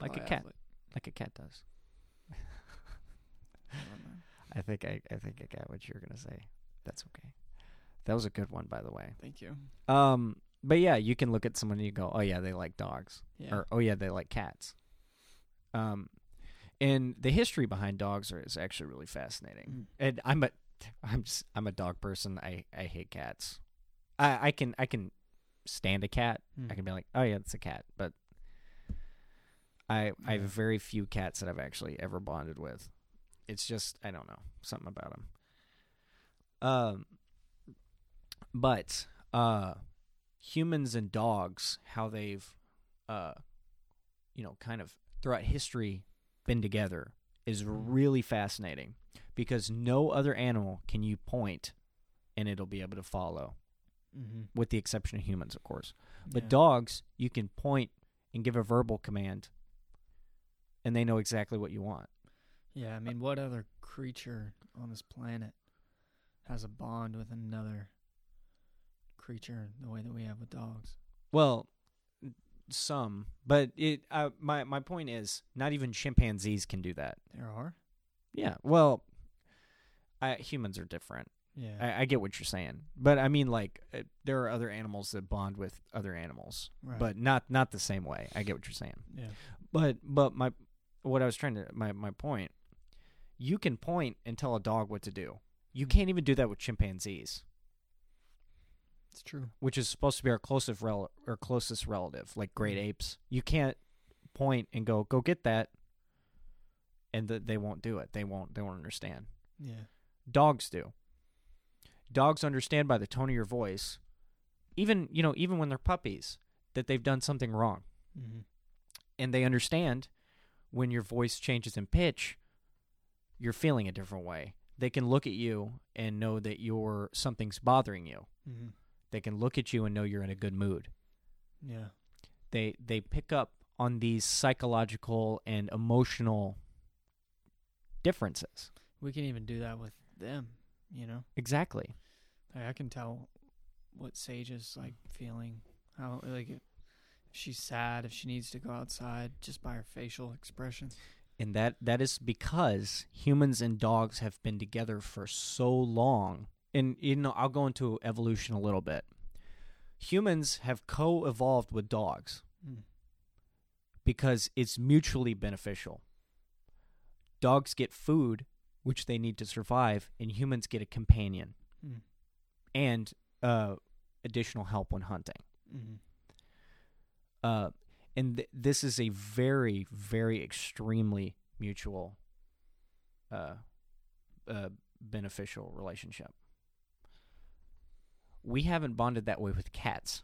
Like a cat. like- like a cat does. I. I think I I think I got what you were going to say. That's okay. That was a good one by the way. Thank you. Um, but yeah, you can look at someone and you go, "Oh yeah, they like dogs," Yeah. or "Oh yeah, they like cats." Um, and the history behind dogs are, is actually really fascinating. Mm. And I'm a, I'm just I'm a dog person. I I hate cats. I I can I can stand a cat. Mm. I can be like, "Oh yeah, it's a cat," but I I have very few cats that I've actually ever bonded with. It's just I don't know something about them. Um, but uh, humans and dogs, how they've uh, you know, kind of throughout history been together is Mhm. really fascinating because no other animal can you point and it'll be able to follow, Mm-hmm. with the exception of humans, of course. But yeah. dogs, you can point and give a verbal command, and they know exactly what you want. Yeah, I mean, what other creature on this planet has a bond with another creature the way that we have with dogs? Well, some, but it. Uh, my my point is, not even chimpanzees can do that. There are. Yeah. Well, I, humans are different. Yeah. I, I get what you're saying, but I mean, like, uh, there are other animals that bond with other animals, right. but not not the same way. I get what you're saying, yeah. but but my what I was trying to my my point, you can point and tell a dog what to do. You Mm. can't even do that with chimpanzees, It's true. which is supposed to be our closest rel- or closest relative, like great Mm. apes. You can't point and go go get that, and th- they won't do it. They won't they won't understand. Yeah. Dogs do. Dogs understand by the tone of your voice, even you know, even when they're puppies, that they've done something wrong. Mm-hmm. And they understand when your voice changes in pitch, you're feeling a different way. They can look at you and know that you're something's bothering you. Mm-hmm. They can look at you and know you're in a good mood. Yeah. They they pick up on these psychological and emotional differences. We can even do that with them. You know. Exactly. Like, I can tell what Sage is like feeling. How like if she's sad, if she needs to go outside, just by her facial expression. and that that is because humans and dogs have been together for so long and you know i'll go into evolution a little bit humans have co-evolved with dogs Mm. because it's mutually beneficial dogs get food which they need to survive and humans get a companion Mm. and uh, additional help when hunting Mm-hmm. uh, and th- this is a very, very extremely mutual, uh, uh, beneficial relationship. We haven't bonded that way with cats.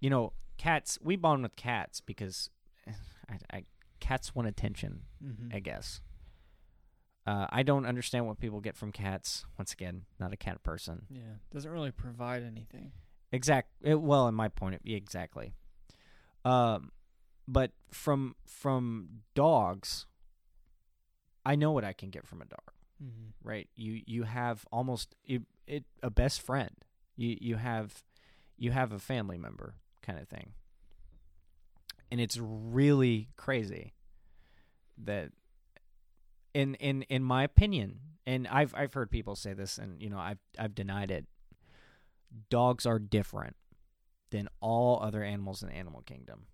You know, cats. We bond with cats because I, I, cats want attention. Mm-hmm. I guess. Uh, I don't understand what people get from cats. Once again, not a cat person. Yeah. Doesn't really provide anything. Exact. It, well, in my point, of, exactly. Um, but from from dogs, I know what I can get from a dog. Mm-hmm. Right? You you have almost it, it a best friend. You you have you have a family member kind of thing. And it's really crazy that in in in my opinion, and I've I've heard people say this and you know I've I've denied it. Dogs are different than all other animals in the animal kingdom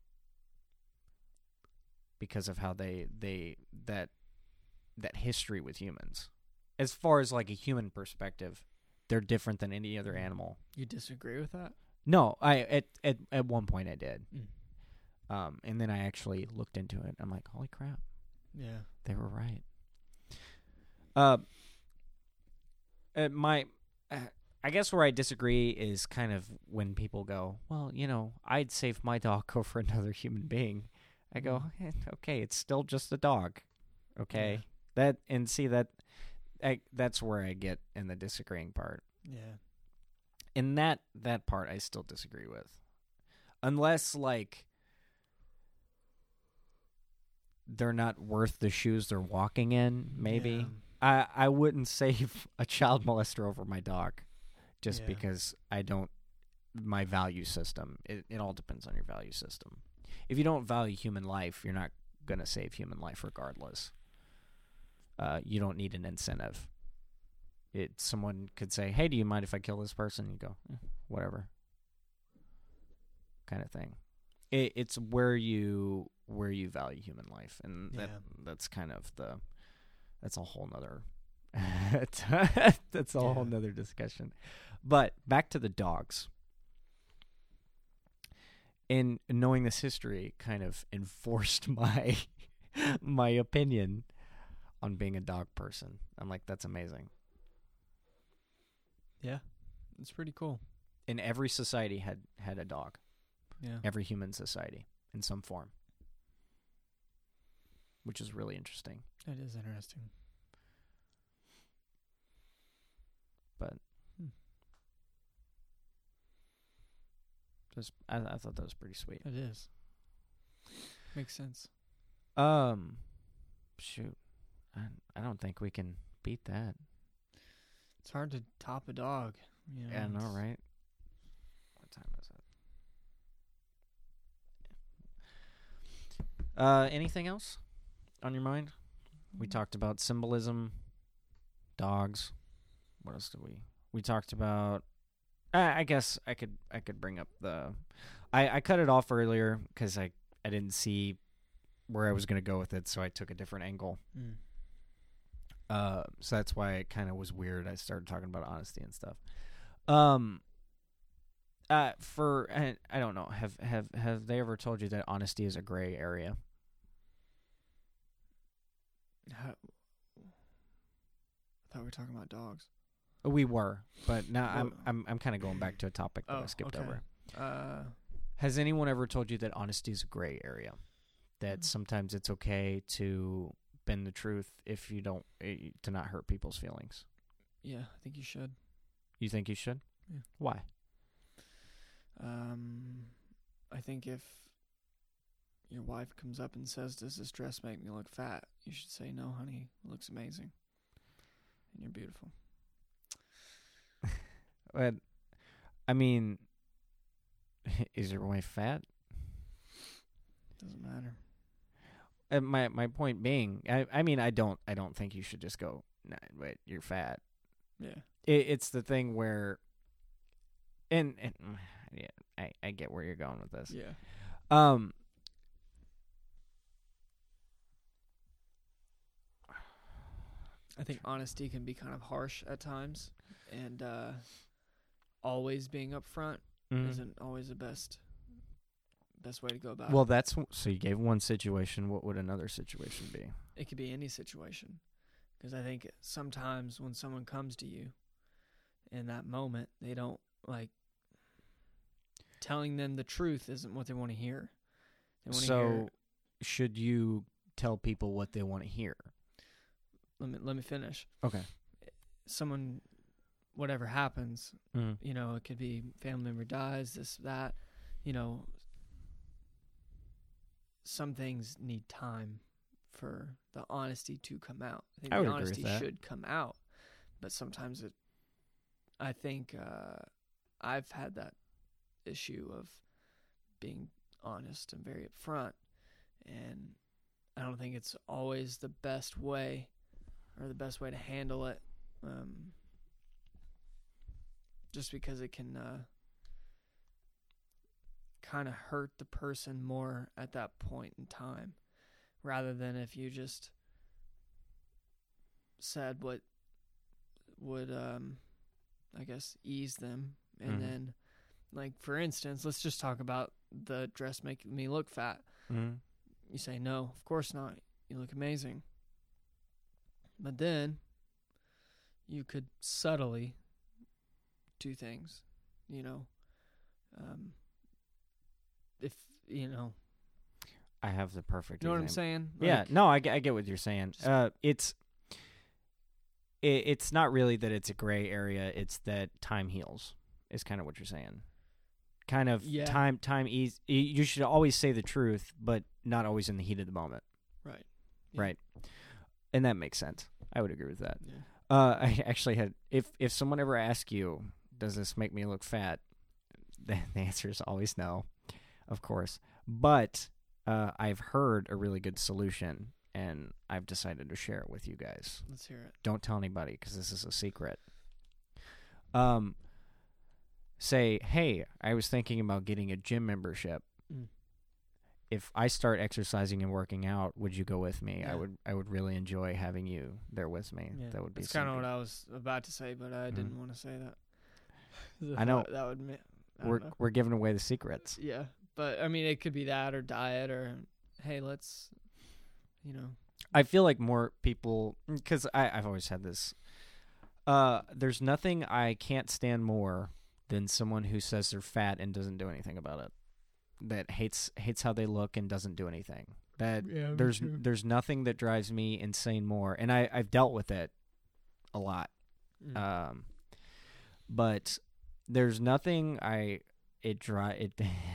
because of how they they that that history with humans. As far as like a human perspective, they're different than any other animal. You disagree with that? No, I at at at one point I did. Mm. Um and then I actually looked into it. I'm like, "Holy crap, Yeah. they were right." Uh, uh my uh, I guess where I disagree is kind of when people go, "Well, you know, I'd save my dog over another human being." I go, Mm. eh, "Okay, it's still just a dog." Okay? Yeah. That and see that I, that's where I get in the disagreeing part. Yeah. In that that part I still disagree with. Unless like they're not worth the shoes they're walking in, maybe. I I wouldn't save a child molester over my dog just Yeah. because I don't my value system. It it all depends on your value system. If you don't value human life, you're not going to save human life regardless. Uh, you don't need an incentive. It someone could say, "Hey, do you mind if I kill this person?" You go, eh, "Whatever." Kind of thing. It, it's where you where you value human life, and that that's kind of the that's a whole nother that's a whole nother discussion. But back to the dogs. In knowing this history kind of enforced my my opinion on being a dog person. I'm like, that's amazing. Yeah. It's pretty cool. And every society had had a dog. Yeah. Every human society in some form. Which is really interesting. It is interesting. But Hmm. just I, I thought that was pretty sweet. It is. Makes sense. Um, shoot, I I don't think we can beat that. It's hard to top a dog. You know, yeah, I know, right? What time is it? Uh, anything else on your mind? We Mm. talked about symbolism, dogs. what else did we? We talked about. I I guess I could I could bring up the. I I cut it off earlier because I I didn't see where I was gonna go with it, so I took a different angle. Mm. Uh, so that's why it kind of was weird. I started talking about honesty and stuff. Um. Uh, for I, I don't know. Have have have they ever told you that honesty is a gray area? How, I thought we were talking about dogs. We were, but now I'm I'm I'm kind of going back to a topic that I Oh, skipped okay. over. Uh, Has anyone ever told you that honesty is a gray area? That Mm. sometimes it's okay to bend the truth if you don't eh, to not hurt people's feelings. yeah, I think you should. You think you should? Yeah. Why? Um, I think if your wife comes up and says, "Does this dress make me look fat?" You should say, "No, honey, it looks amazing, and you're beautiful." But I mean, is your wife fat? Doesn't matter. Uh, my my point being, I I mean, I don't I don't think you should just go. Nah, wait, you're fat. Yeah. It, it's the thing where, and and yeah, I I get where you're going with this. Yeah. Um. I think honesty can be kind of harsh at times, and uh, always being upfront mhm. isn't always the best best way to go about Well, it. that's so you gave one situation. What would another situation be? It could be any situation, because I think sometimes when someone comes to you in that moment, they don't like telling them the truth isn't what they want to hear. They want to So, hear. should you tell people what they want to hear? Let me let me finish. Okay. Someone, whatever happens, Mm. you know, it could be family member dies, this, that, you know, some things need time for the honesty to come out. I think I would the honesty should come out, but sometimes it, I think, uh, I've had that issue of being honest and very upfront, and I don't think it's always the best way or the best way to handle it. Um, just because it can uh, kind of hurt the person more at that point in time rather than if you just said what would um i guess ease them and Mhm. then like for instance let's just talk about the dress making me look fat Mm. you say no of course not you look amazing but then you could subtly do things you know um if you know I have the perfect. you know what i'm example. saying yeah. Like, No, I, get- I get what you're saying. Uh, it's. It, it's not really that it's a gray area. It's that time heals. Is kind of what you're saying. Kind of Yeah. time. Time ease. You should always say the truth, but not always in the heat of the moment. right Yeah. Right. And that makes sense. I would agree with that. yeah Uh, I actually had if if someone ever asks you, "Does this make me look fat?" The, the answer is always no, of course. But uh, I've heard a really good solution, and I've decided to share it with you guys. let's hear it Don't tell anybody because this is a secret. Um, say, hey, I was thinking about getting a gym membership. Mm. If I start exercising and working out, would you go with me? I would. I would really enjoy having you there with me. yeah That would be. that's kind of what i was about to say but i Mhm. didn't want to say that I know. that, would I we're know. we're giving away the secrets. yeah but i mean it could be that or diet or hey let's you know I feel like more people because I've always had this. Uh, there's nothing I can't stand more than someone who says they're fat and doesn't do anything about it. That hates hates how they look and doesn't do anything. That yeah there's there's nothing that drives me insane more, and I I've dealt with it a lot. Mm. Um, but there's nothing I it dri it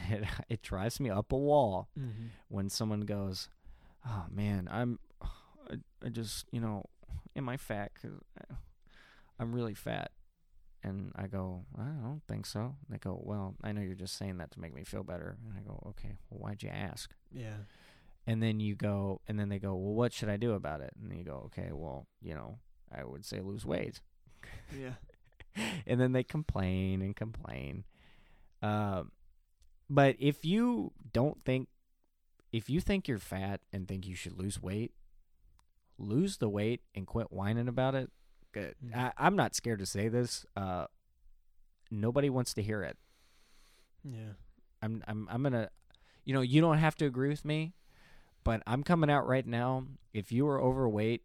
it, it drives me up a wall Mhm. when someone goes, "Oh man, I'm, I, I just you know, am I fat? Cause I- I'm really fat." And I go, "I don't think so." And they go, "Well, I know you're just saying that to make me feel better." And I go, "Okay, well, why'd you ask?" yeah And then you go, and then they go, "Well, what should I do about it?" And you go, "Okay, well, you know, I would say lose weight." Yeah. and then they complain and complain. Um, but if you don't think, if you think you're fat and think you should lose weight, lose the weight and quit whining about it. Good. I, I'm not scared to say this. Uh, nobody wants to hear it. Yeah. I'm I'm I'm gonna you know, you don't have to agree with me, but I'm coming out right now. If you are overweight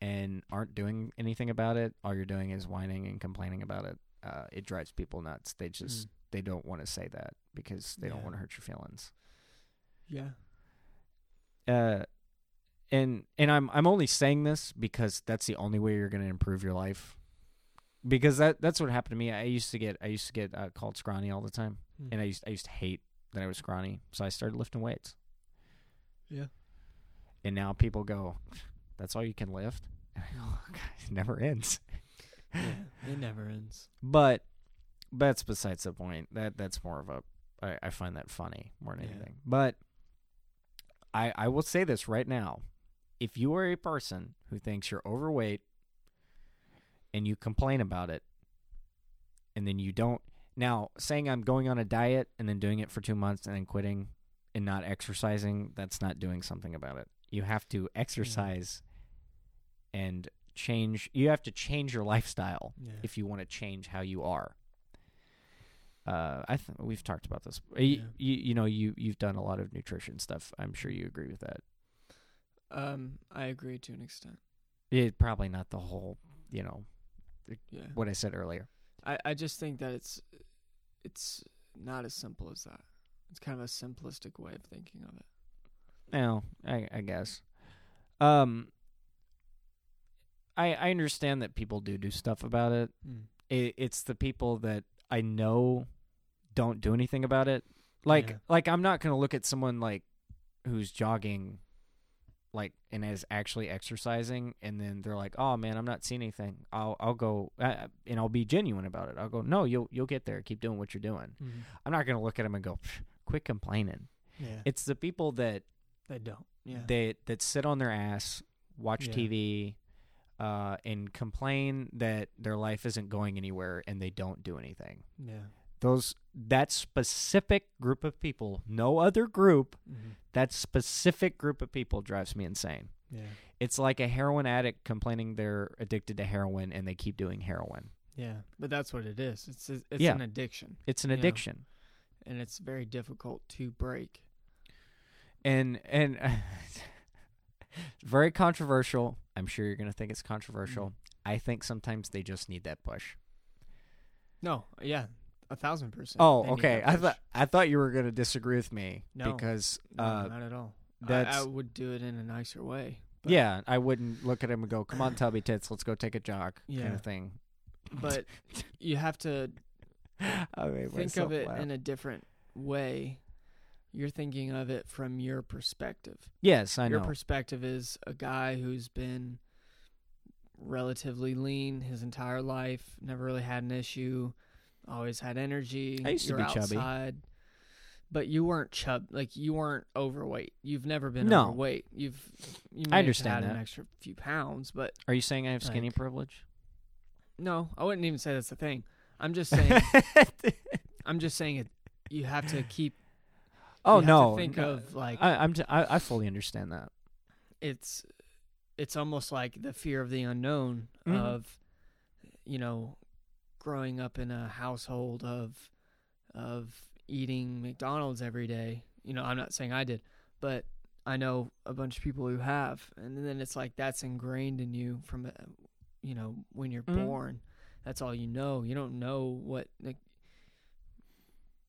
and aren't doing anything about it, all you're doing is whining and complaining about it. Uh, it drives people nuts. They just Mm. They don't want to say that because they don't want to hurt your feelings. Yeah. Uh and and I'm I'm only saying this because that's the only way you're going to improve your life. Because that that's what happened to me. I used to get I used to get uh, called scrawny all the time. Mm. and I used I used to hate that I was scrawny, so I started lifting weights. Yeah. And now people go, "That's all you can lift." And I go, "Oh, God, "It never ends." yeah. It never ends. But that's besides the point. That that's more of a I, I find that funny more than Yeah. anything. But I I will say this right now: if you are a person who thinks you're overweight and you complain about it, and then you don't now saying I'm going on a diet and then doing it for two months and then quitting and not exercising, that's not doing something about it. You have to mm-hmm. exercise and change. You have to change your lifestyle Yeah. if you want to change how you are. Uh, I th- we've talked about this. You, Yeah. you you know you you've done a lot of nutrition stuff. I'm sure you agree with that. um, I agree to an extent. It probably not the whole. You know Yeah. what I said earlier. I, I just think that it's it's not as simple as that. It's kind of a simplistic way of thinking of it. No, I I guess. Um. I I understand that people do do stuff about it. it, it's the people that I know don't do anything about it. Like Yeah. like I'm not going to look at someone like who's jogging like and is actually exercising and then they're like, "Oh man, I'm not seeing anything." I'll I'll go uh, and I'll be genuine about it. I'll go, "No, you'll you'll get there. Keep doing what you're doing." I'm not going to look at them and go, "Psh, "Quit complaining." Yeah. It's the people that they don't. Yeah. they that sit on their ass, watch Yeah. TV, uh, and complain that their life isn't going anywhere and they don't do anything. yeah. Those that specific group of people, no other group, Mm-hmm. that specific group of people drives me insane. Yeah. It's like a heroin addict complaining they're addicted to heroin and they keep doing heroin. Yeah. But that's what it is. It's it's Yeah. an addiction, It's an addiction. and it's very difficult to break. And and very controversial. I'm sure you're going to think it's controversial. Mm. I think sometimes they just need that push. No. Yeah. A thousand percent. Oh, They need okay. that I push. thought I thought you were going to disagree with me No. because No, uh, not at all. I, that's I would do it in a nicer way. but- yeah, I wouldn't look at him and go, "Come on, tubby tits, let's go take a jog," kind Yeah. of thing. But you have to I made think myself of it laugh. in a different way. You're thinking of it from your perspective. yes, I your know. Your perspective is a guy who's been relatively lean his entire life, never really had an issue, always had energy. I used to you're be chubby. outside, But you weren't chub like you weren't overweight. You've never been No. overweight. You've you I understand had an extra few pounds, but Are you saying I have skinny Like- privilege? no, I wouldn't even say that's the thing. I'm just saying I'm just saying it you have to keep oh no, to think no, of like I, I'm. T- I, I fully understand that. it's it's almost like the fear of the unknown Mhm. of you know growing up in a household of of eating McDonald's every day. You know, I'm not saying I did, but I know a bunch of people who have, and then it's like that's ingrained in you from uh, you know when you're Mhm. born. That's all you know. You don't know what like,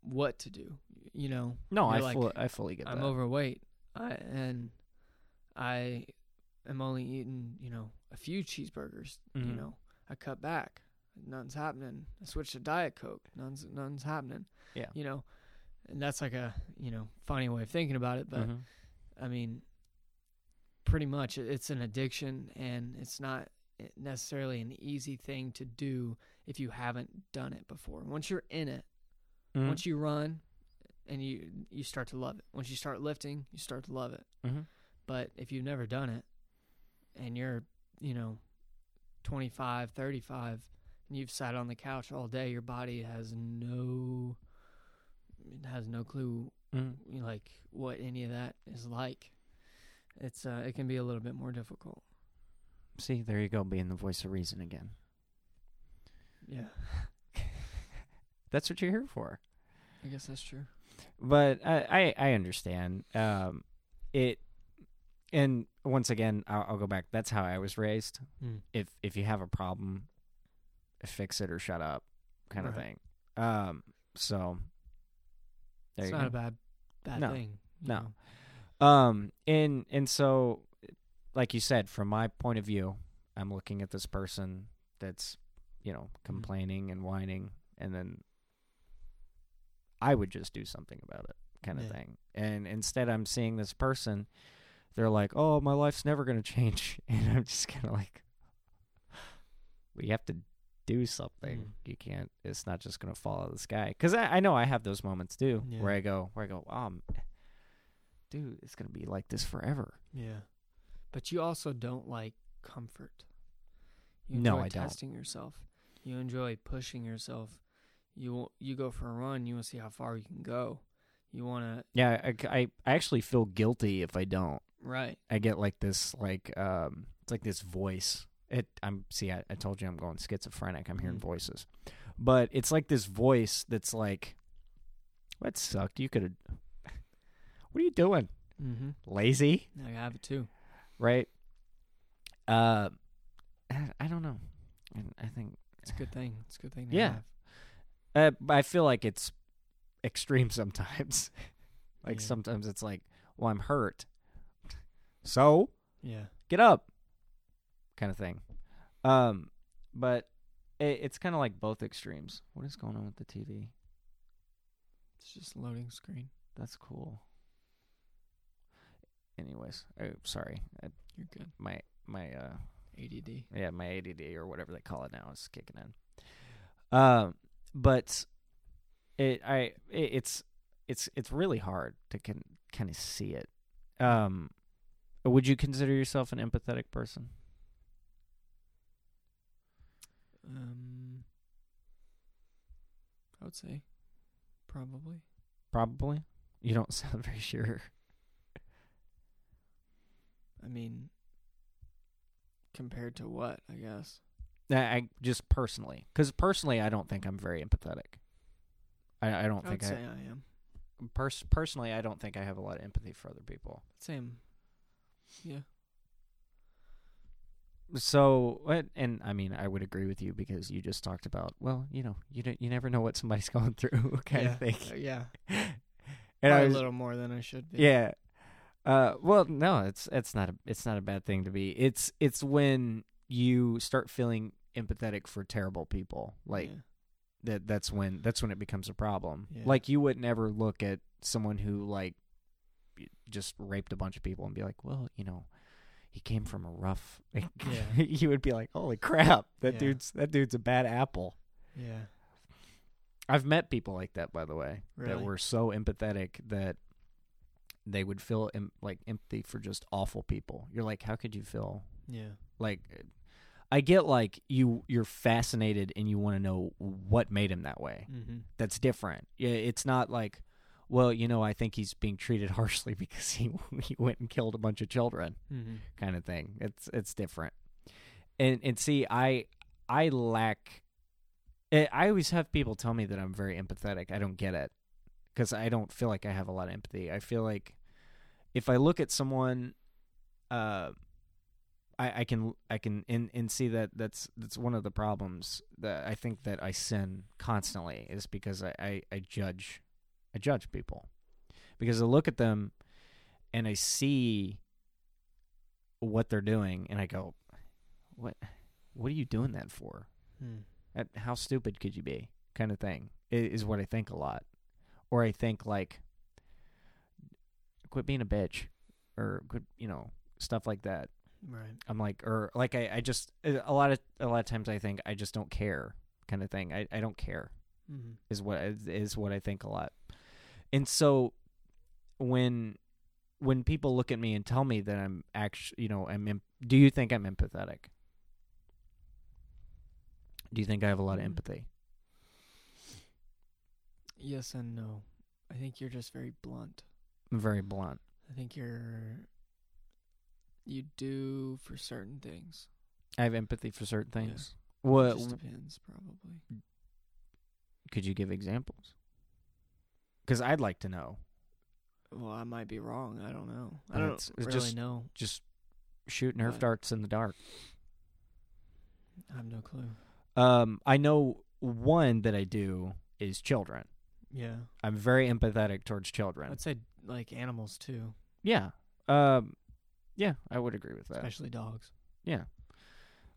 what to do. You know, No, I like, fully, I fully get I'm that. overweight. I and I am only eating, you know, a few cheeseburgers. You Mhm. know, I cut back. Nothing's happening. I switched to Diet Coke. Nothing's nothing's happening. Yeah. You know, and that's like a you know funny way of thinking about it, but Mhm. I mean, pretty much it's an addiction, and it's not necessarily an easy thing to do if you haven't done it before. Once you're in it, Mhm. once you run and you you start to love it once you start lifting you start to love it Mhm. but if you've never done it and you're you know 25, 35, and you've sat on the couch all day, your body has no it has no clue Mm. like what any of that is like. It's uh it can be a little bit more difficult. See, there you go, being the voice of reason again. Yeah. That's what you're here for. I guess that's true. But I, I, I understand. Um, it, and once again, I'll, I'll go back. That's how I was raised. If if you have a problem, fix it or shut up, kind of thing. Um, so there it's not go. a bad bad No. thing. No. know. Um, and and so, like you said, from my point of view, I'm looking at this person that's, you know, complaining and whining, and then I would just do something about it, kind of Yeah. thing. And instead, I'm seeing this person. They're like, "Oh, my life's never gonna change," and I'm just kind of like, "We have to do something. Mm. You can't. It's not just gonna fall out of the sky." Because I, I know I have those moments too, Yeah. where I go, where I go, um, dude, it's gonna be like this forever. Yeah. But you also don't like comfort. You No, enjoy I don't. testing yourself. You enjoy pushing yourself. You you go for a run. You want to see how far you can go. You want to Yeah, I, I, I actually feel guilty if I don't. right. I get like this, like, um, it's like this voice. It, I'm see, I, I told you I'm going schizophrenic. I'm hearing Mhm. voices, but it's like this voice that's like, "That sucked. You could have. What are you doing? Mm-hmm. Lazy, I have it too. right? Uh, I I don't know. And I think It's a good thing. It's a good thing. To Yeah. Have. Uh, I feel like it's extreme sometimes. like Yeah. sometimes it's like, well, I'm hurt. So Yeah. get up, kind of thing. Um, but it, it's kind of like both extremes. What is going on with the TV? It's just loading screen. That's cool. Anyways, oh, sorry, I, You're good. my my uh ADD. yeah my ADD or whatever they call it now is kicking in. Um, but it I it, it's it's it's really hard to can kind of see it. Um, would you consider yourself an empathetic person? Um, I would say probably. Probably. You don't sound very sure. I mean, compared to what? I guess. I, just personally, because personally, I don't think I'm very empathetic. I, I don't I think say I I am. pers- personally I don't think I have a lot of empathy for other people. Same. Yeah. So, and I mean, I would agree with you because you just talked about, well, you know, you don't, you never know what somebody's going through, kind yeah. of thing. Uh, yeah. And I was, a little more than I should be. yeah. Uh, well, no, it's it's not a it's not a bad thing to be. It's it's when you start feeling empathetic for terrible people, like Yeah. that that's when that's when it becomes a problem. Yeah. Like you would never look at someone who like just raped a bunch of people and be like, well, you know, he came from a rough. Yeah. you would be like, holy crap, that Yeah. dude's that dude's a bad apple. Yeah. I've met people like that, by the way, that were so empathetic that they would feel em- like empathy for just awful people. You're like, how could you feel Yeah. like? I get like you you're fascinated and you want to know what made him that way. Mm-hmm. that's different. Yeah, it's not like, well, you know, I think he's being treated harshly because he he went and killed a bunch of children, Mm-hmm. kind of thing. It's it's different. And and see, I I lack. eh, I always have people tell me that I'm very empathetic. I don't get it because I don't feel like I have a lot of empathy. I feel like if I look at someone, uh. I, I can I can and, and see that that's that's one of the problems that I think that I sin constantly is because I, I, I judge I judge people. Because I look at them and I see what they're doing and I go what what are you doing that for? Mm. That- how stupid could you be? Kind of thing is what I think a lot. Or I think like quit being a bitch or quit you know stuff like that Right. I'm like, or like I, I just a lot of a lot of times I think I just don't care, kind of thing. I, I don't care Mm-hmm. is what is- is what I think a lot, and so when when people look at me and tell me that I'm actually, you know, I'm, em- do you think I'm empathetic? Do you think I have a lot of Mm. empathy? Yes and no. I think you're just very blunt. I'm very blunt. I think you're you do for certain things. I have empathy for certain Yeah. things. It What just depends, probably. could you give examples? Because I'd like to know. Well, I might be wrong. I don't know. I don't it's- it's really just- know. Just shoot Nerf darts in the dark. I have no clue. Um, I know one that I do is children. Yeah, I'm very empathetic towards children. I'd say like animals too, yeah. Um, yeah, I would agree with that. especially dogs. Yeah.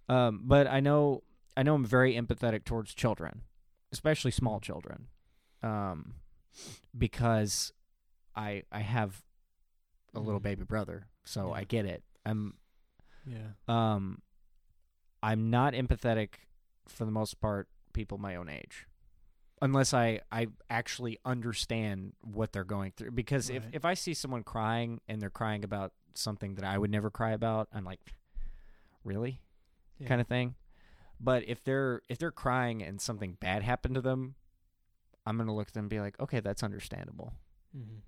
Um, but I know I know I'm very empathetic towards children, especially small children. Um, because I I have a little Mhm. baby brother, so Yeah. I get it. I'm Yeah. um I'm not empathetic for the most part people my own age. Unless I, I actually understand what they're going through. Because if, if I see someone crying and they're crying about something that I would never cry about, I'm like, really? yeah. kind of thing. But if they're if they're crying and something bad happened to them, I'm gonna look at them and be like, okay, that's understandable. hmm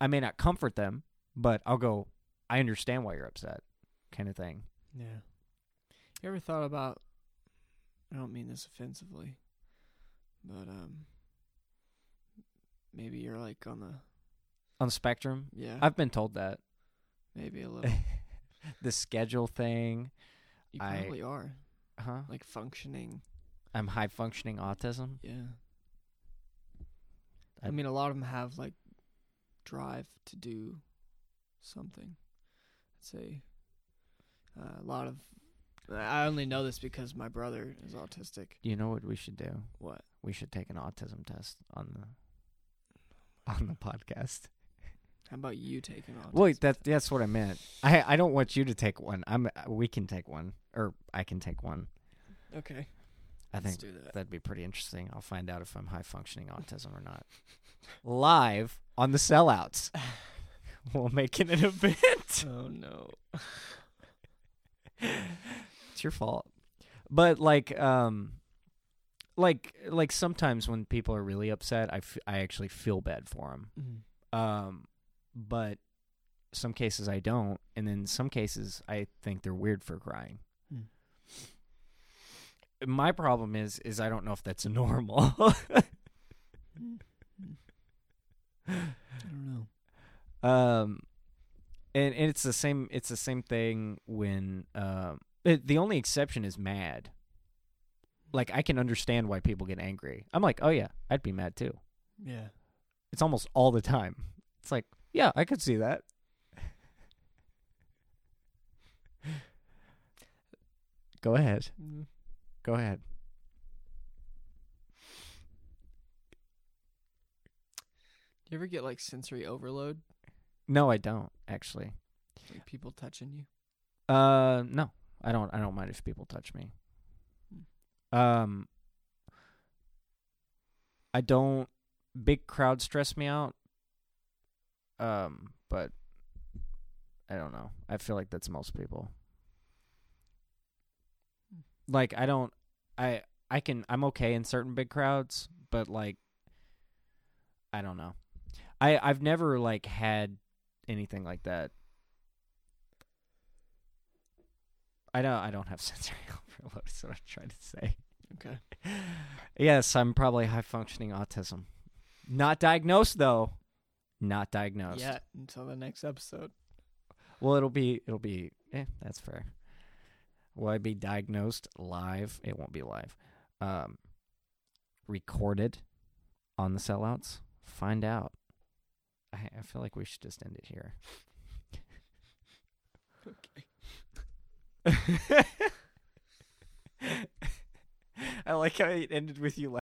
I may not comfort them, but I'll go, I understand why you're upset, kind of thing. Yeah. You ever thought about? I don't mean this offensively, but um, maybe you're like on the On the spectrum, yeah, I've been told that maybe a little. the schedule thing, You I- probably are huh? like functioning. I'm high functioning autism. Yeah. I I- mean, a lot of them have like drive to do something. I'd say uh, a lot of. I only know this because my brother is autistic. You know what we should do? What? We should take an autism test on the on the podcast. How about you taking autism? Wait, that that's what I meant. I I don't want you to take one. I'm we can take one, or I can take one. Okay. I think that. that'd be pretty interesting. I'll find out if I'm high functioning autism or not. Live on the sellouts. we'll make it an event. Oh no. it's your fault. But like um like like sometimes when people are really upset, I, f- I actually feel bad for them. Mm. Um but some cases I don't, and then some cases I think they're weird for crying. Hmm. My problem is is I don't know if that's normal. I don't know. um and, and it's the same it's the same thing when um it, the only exception is mad. Like I can understand why people get angry. I'm like, "Oh yeah, I'd be mad too." Yeah. It's almost all the time. It's like, "Yeah, I could see that." Go ahead. Mm. Go ahead. Do you ever get like sensory overload? No, I don't actually. Like people touching you? Uh, no, I don't. I don't mind if people touch me. Um, I don't. Big crowds stress me out. Um, but I don't know. I feel like that's most people. Like I don't. I I can. I'm okay in certain big crowds, but like, I don't know. I I've never like had anything like that I don't. I don't have sensory overload. Is what I'm trying to say. Okay. Yes, I'm probably high functioning autism. Not diagnosed though. Not diagnosed. Yeah, until the next episode. Well, it'll be. It'll be. Eh, that's fair. Will I be diagnosed live? It won't be live. Um, recorded on the sellouts. Find out. I, I feel like we should just end it here. Okay. I like how it ended with you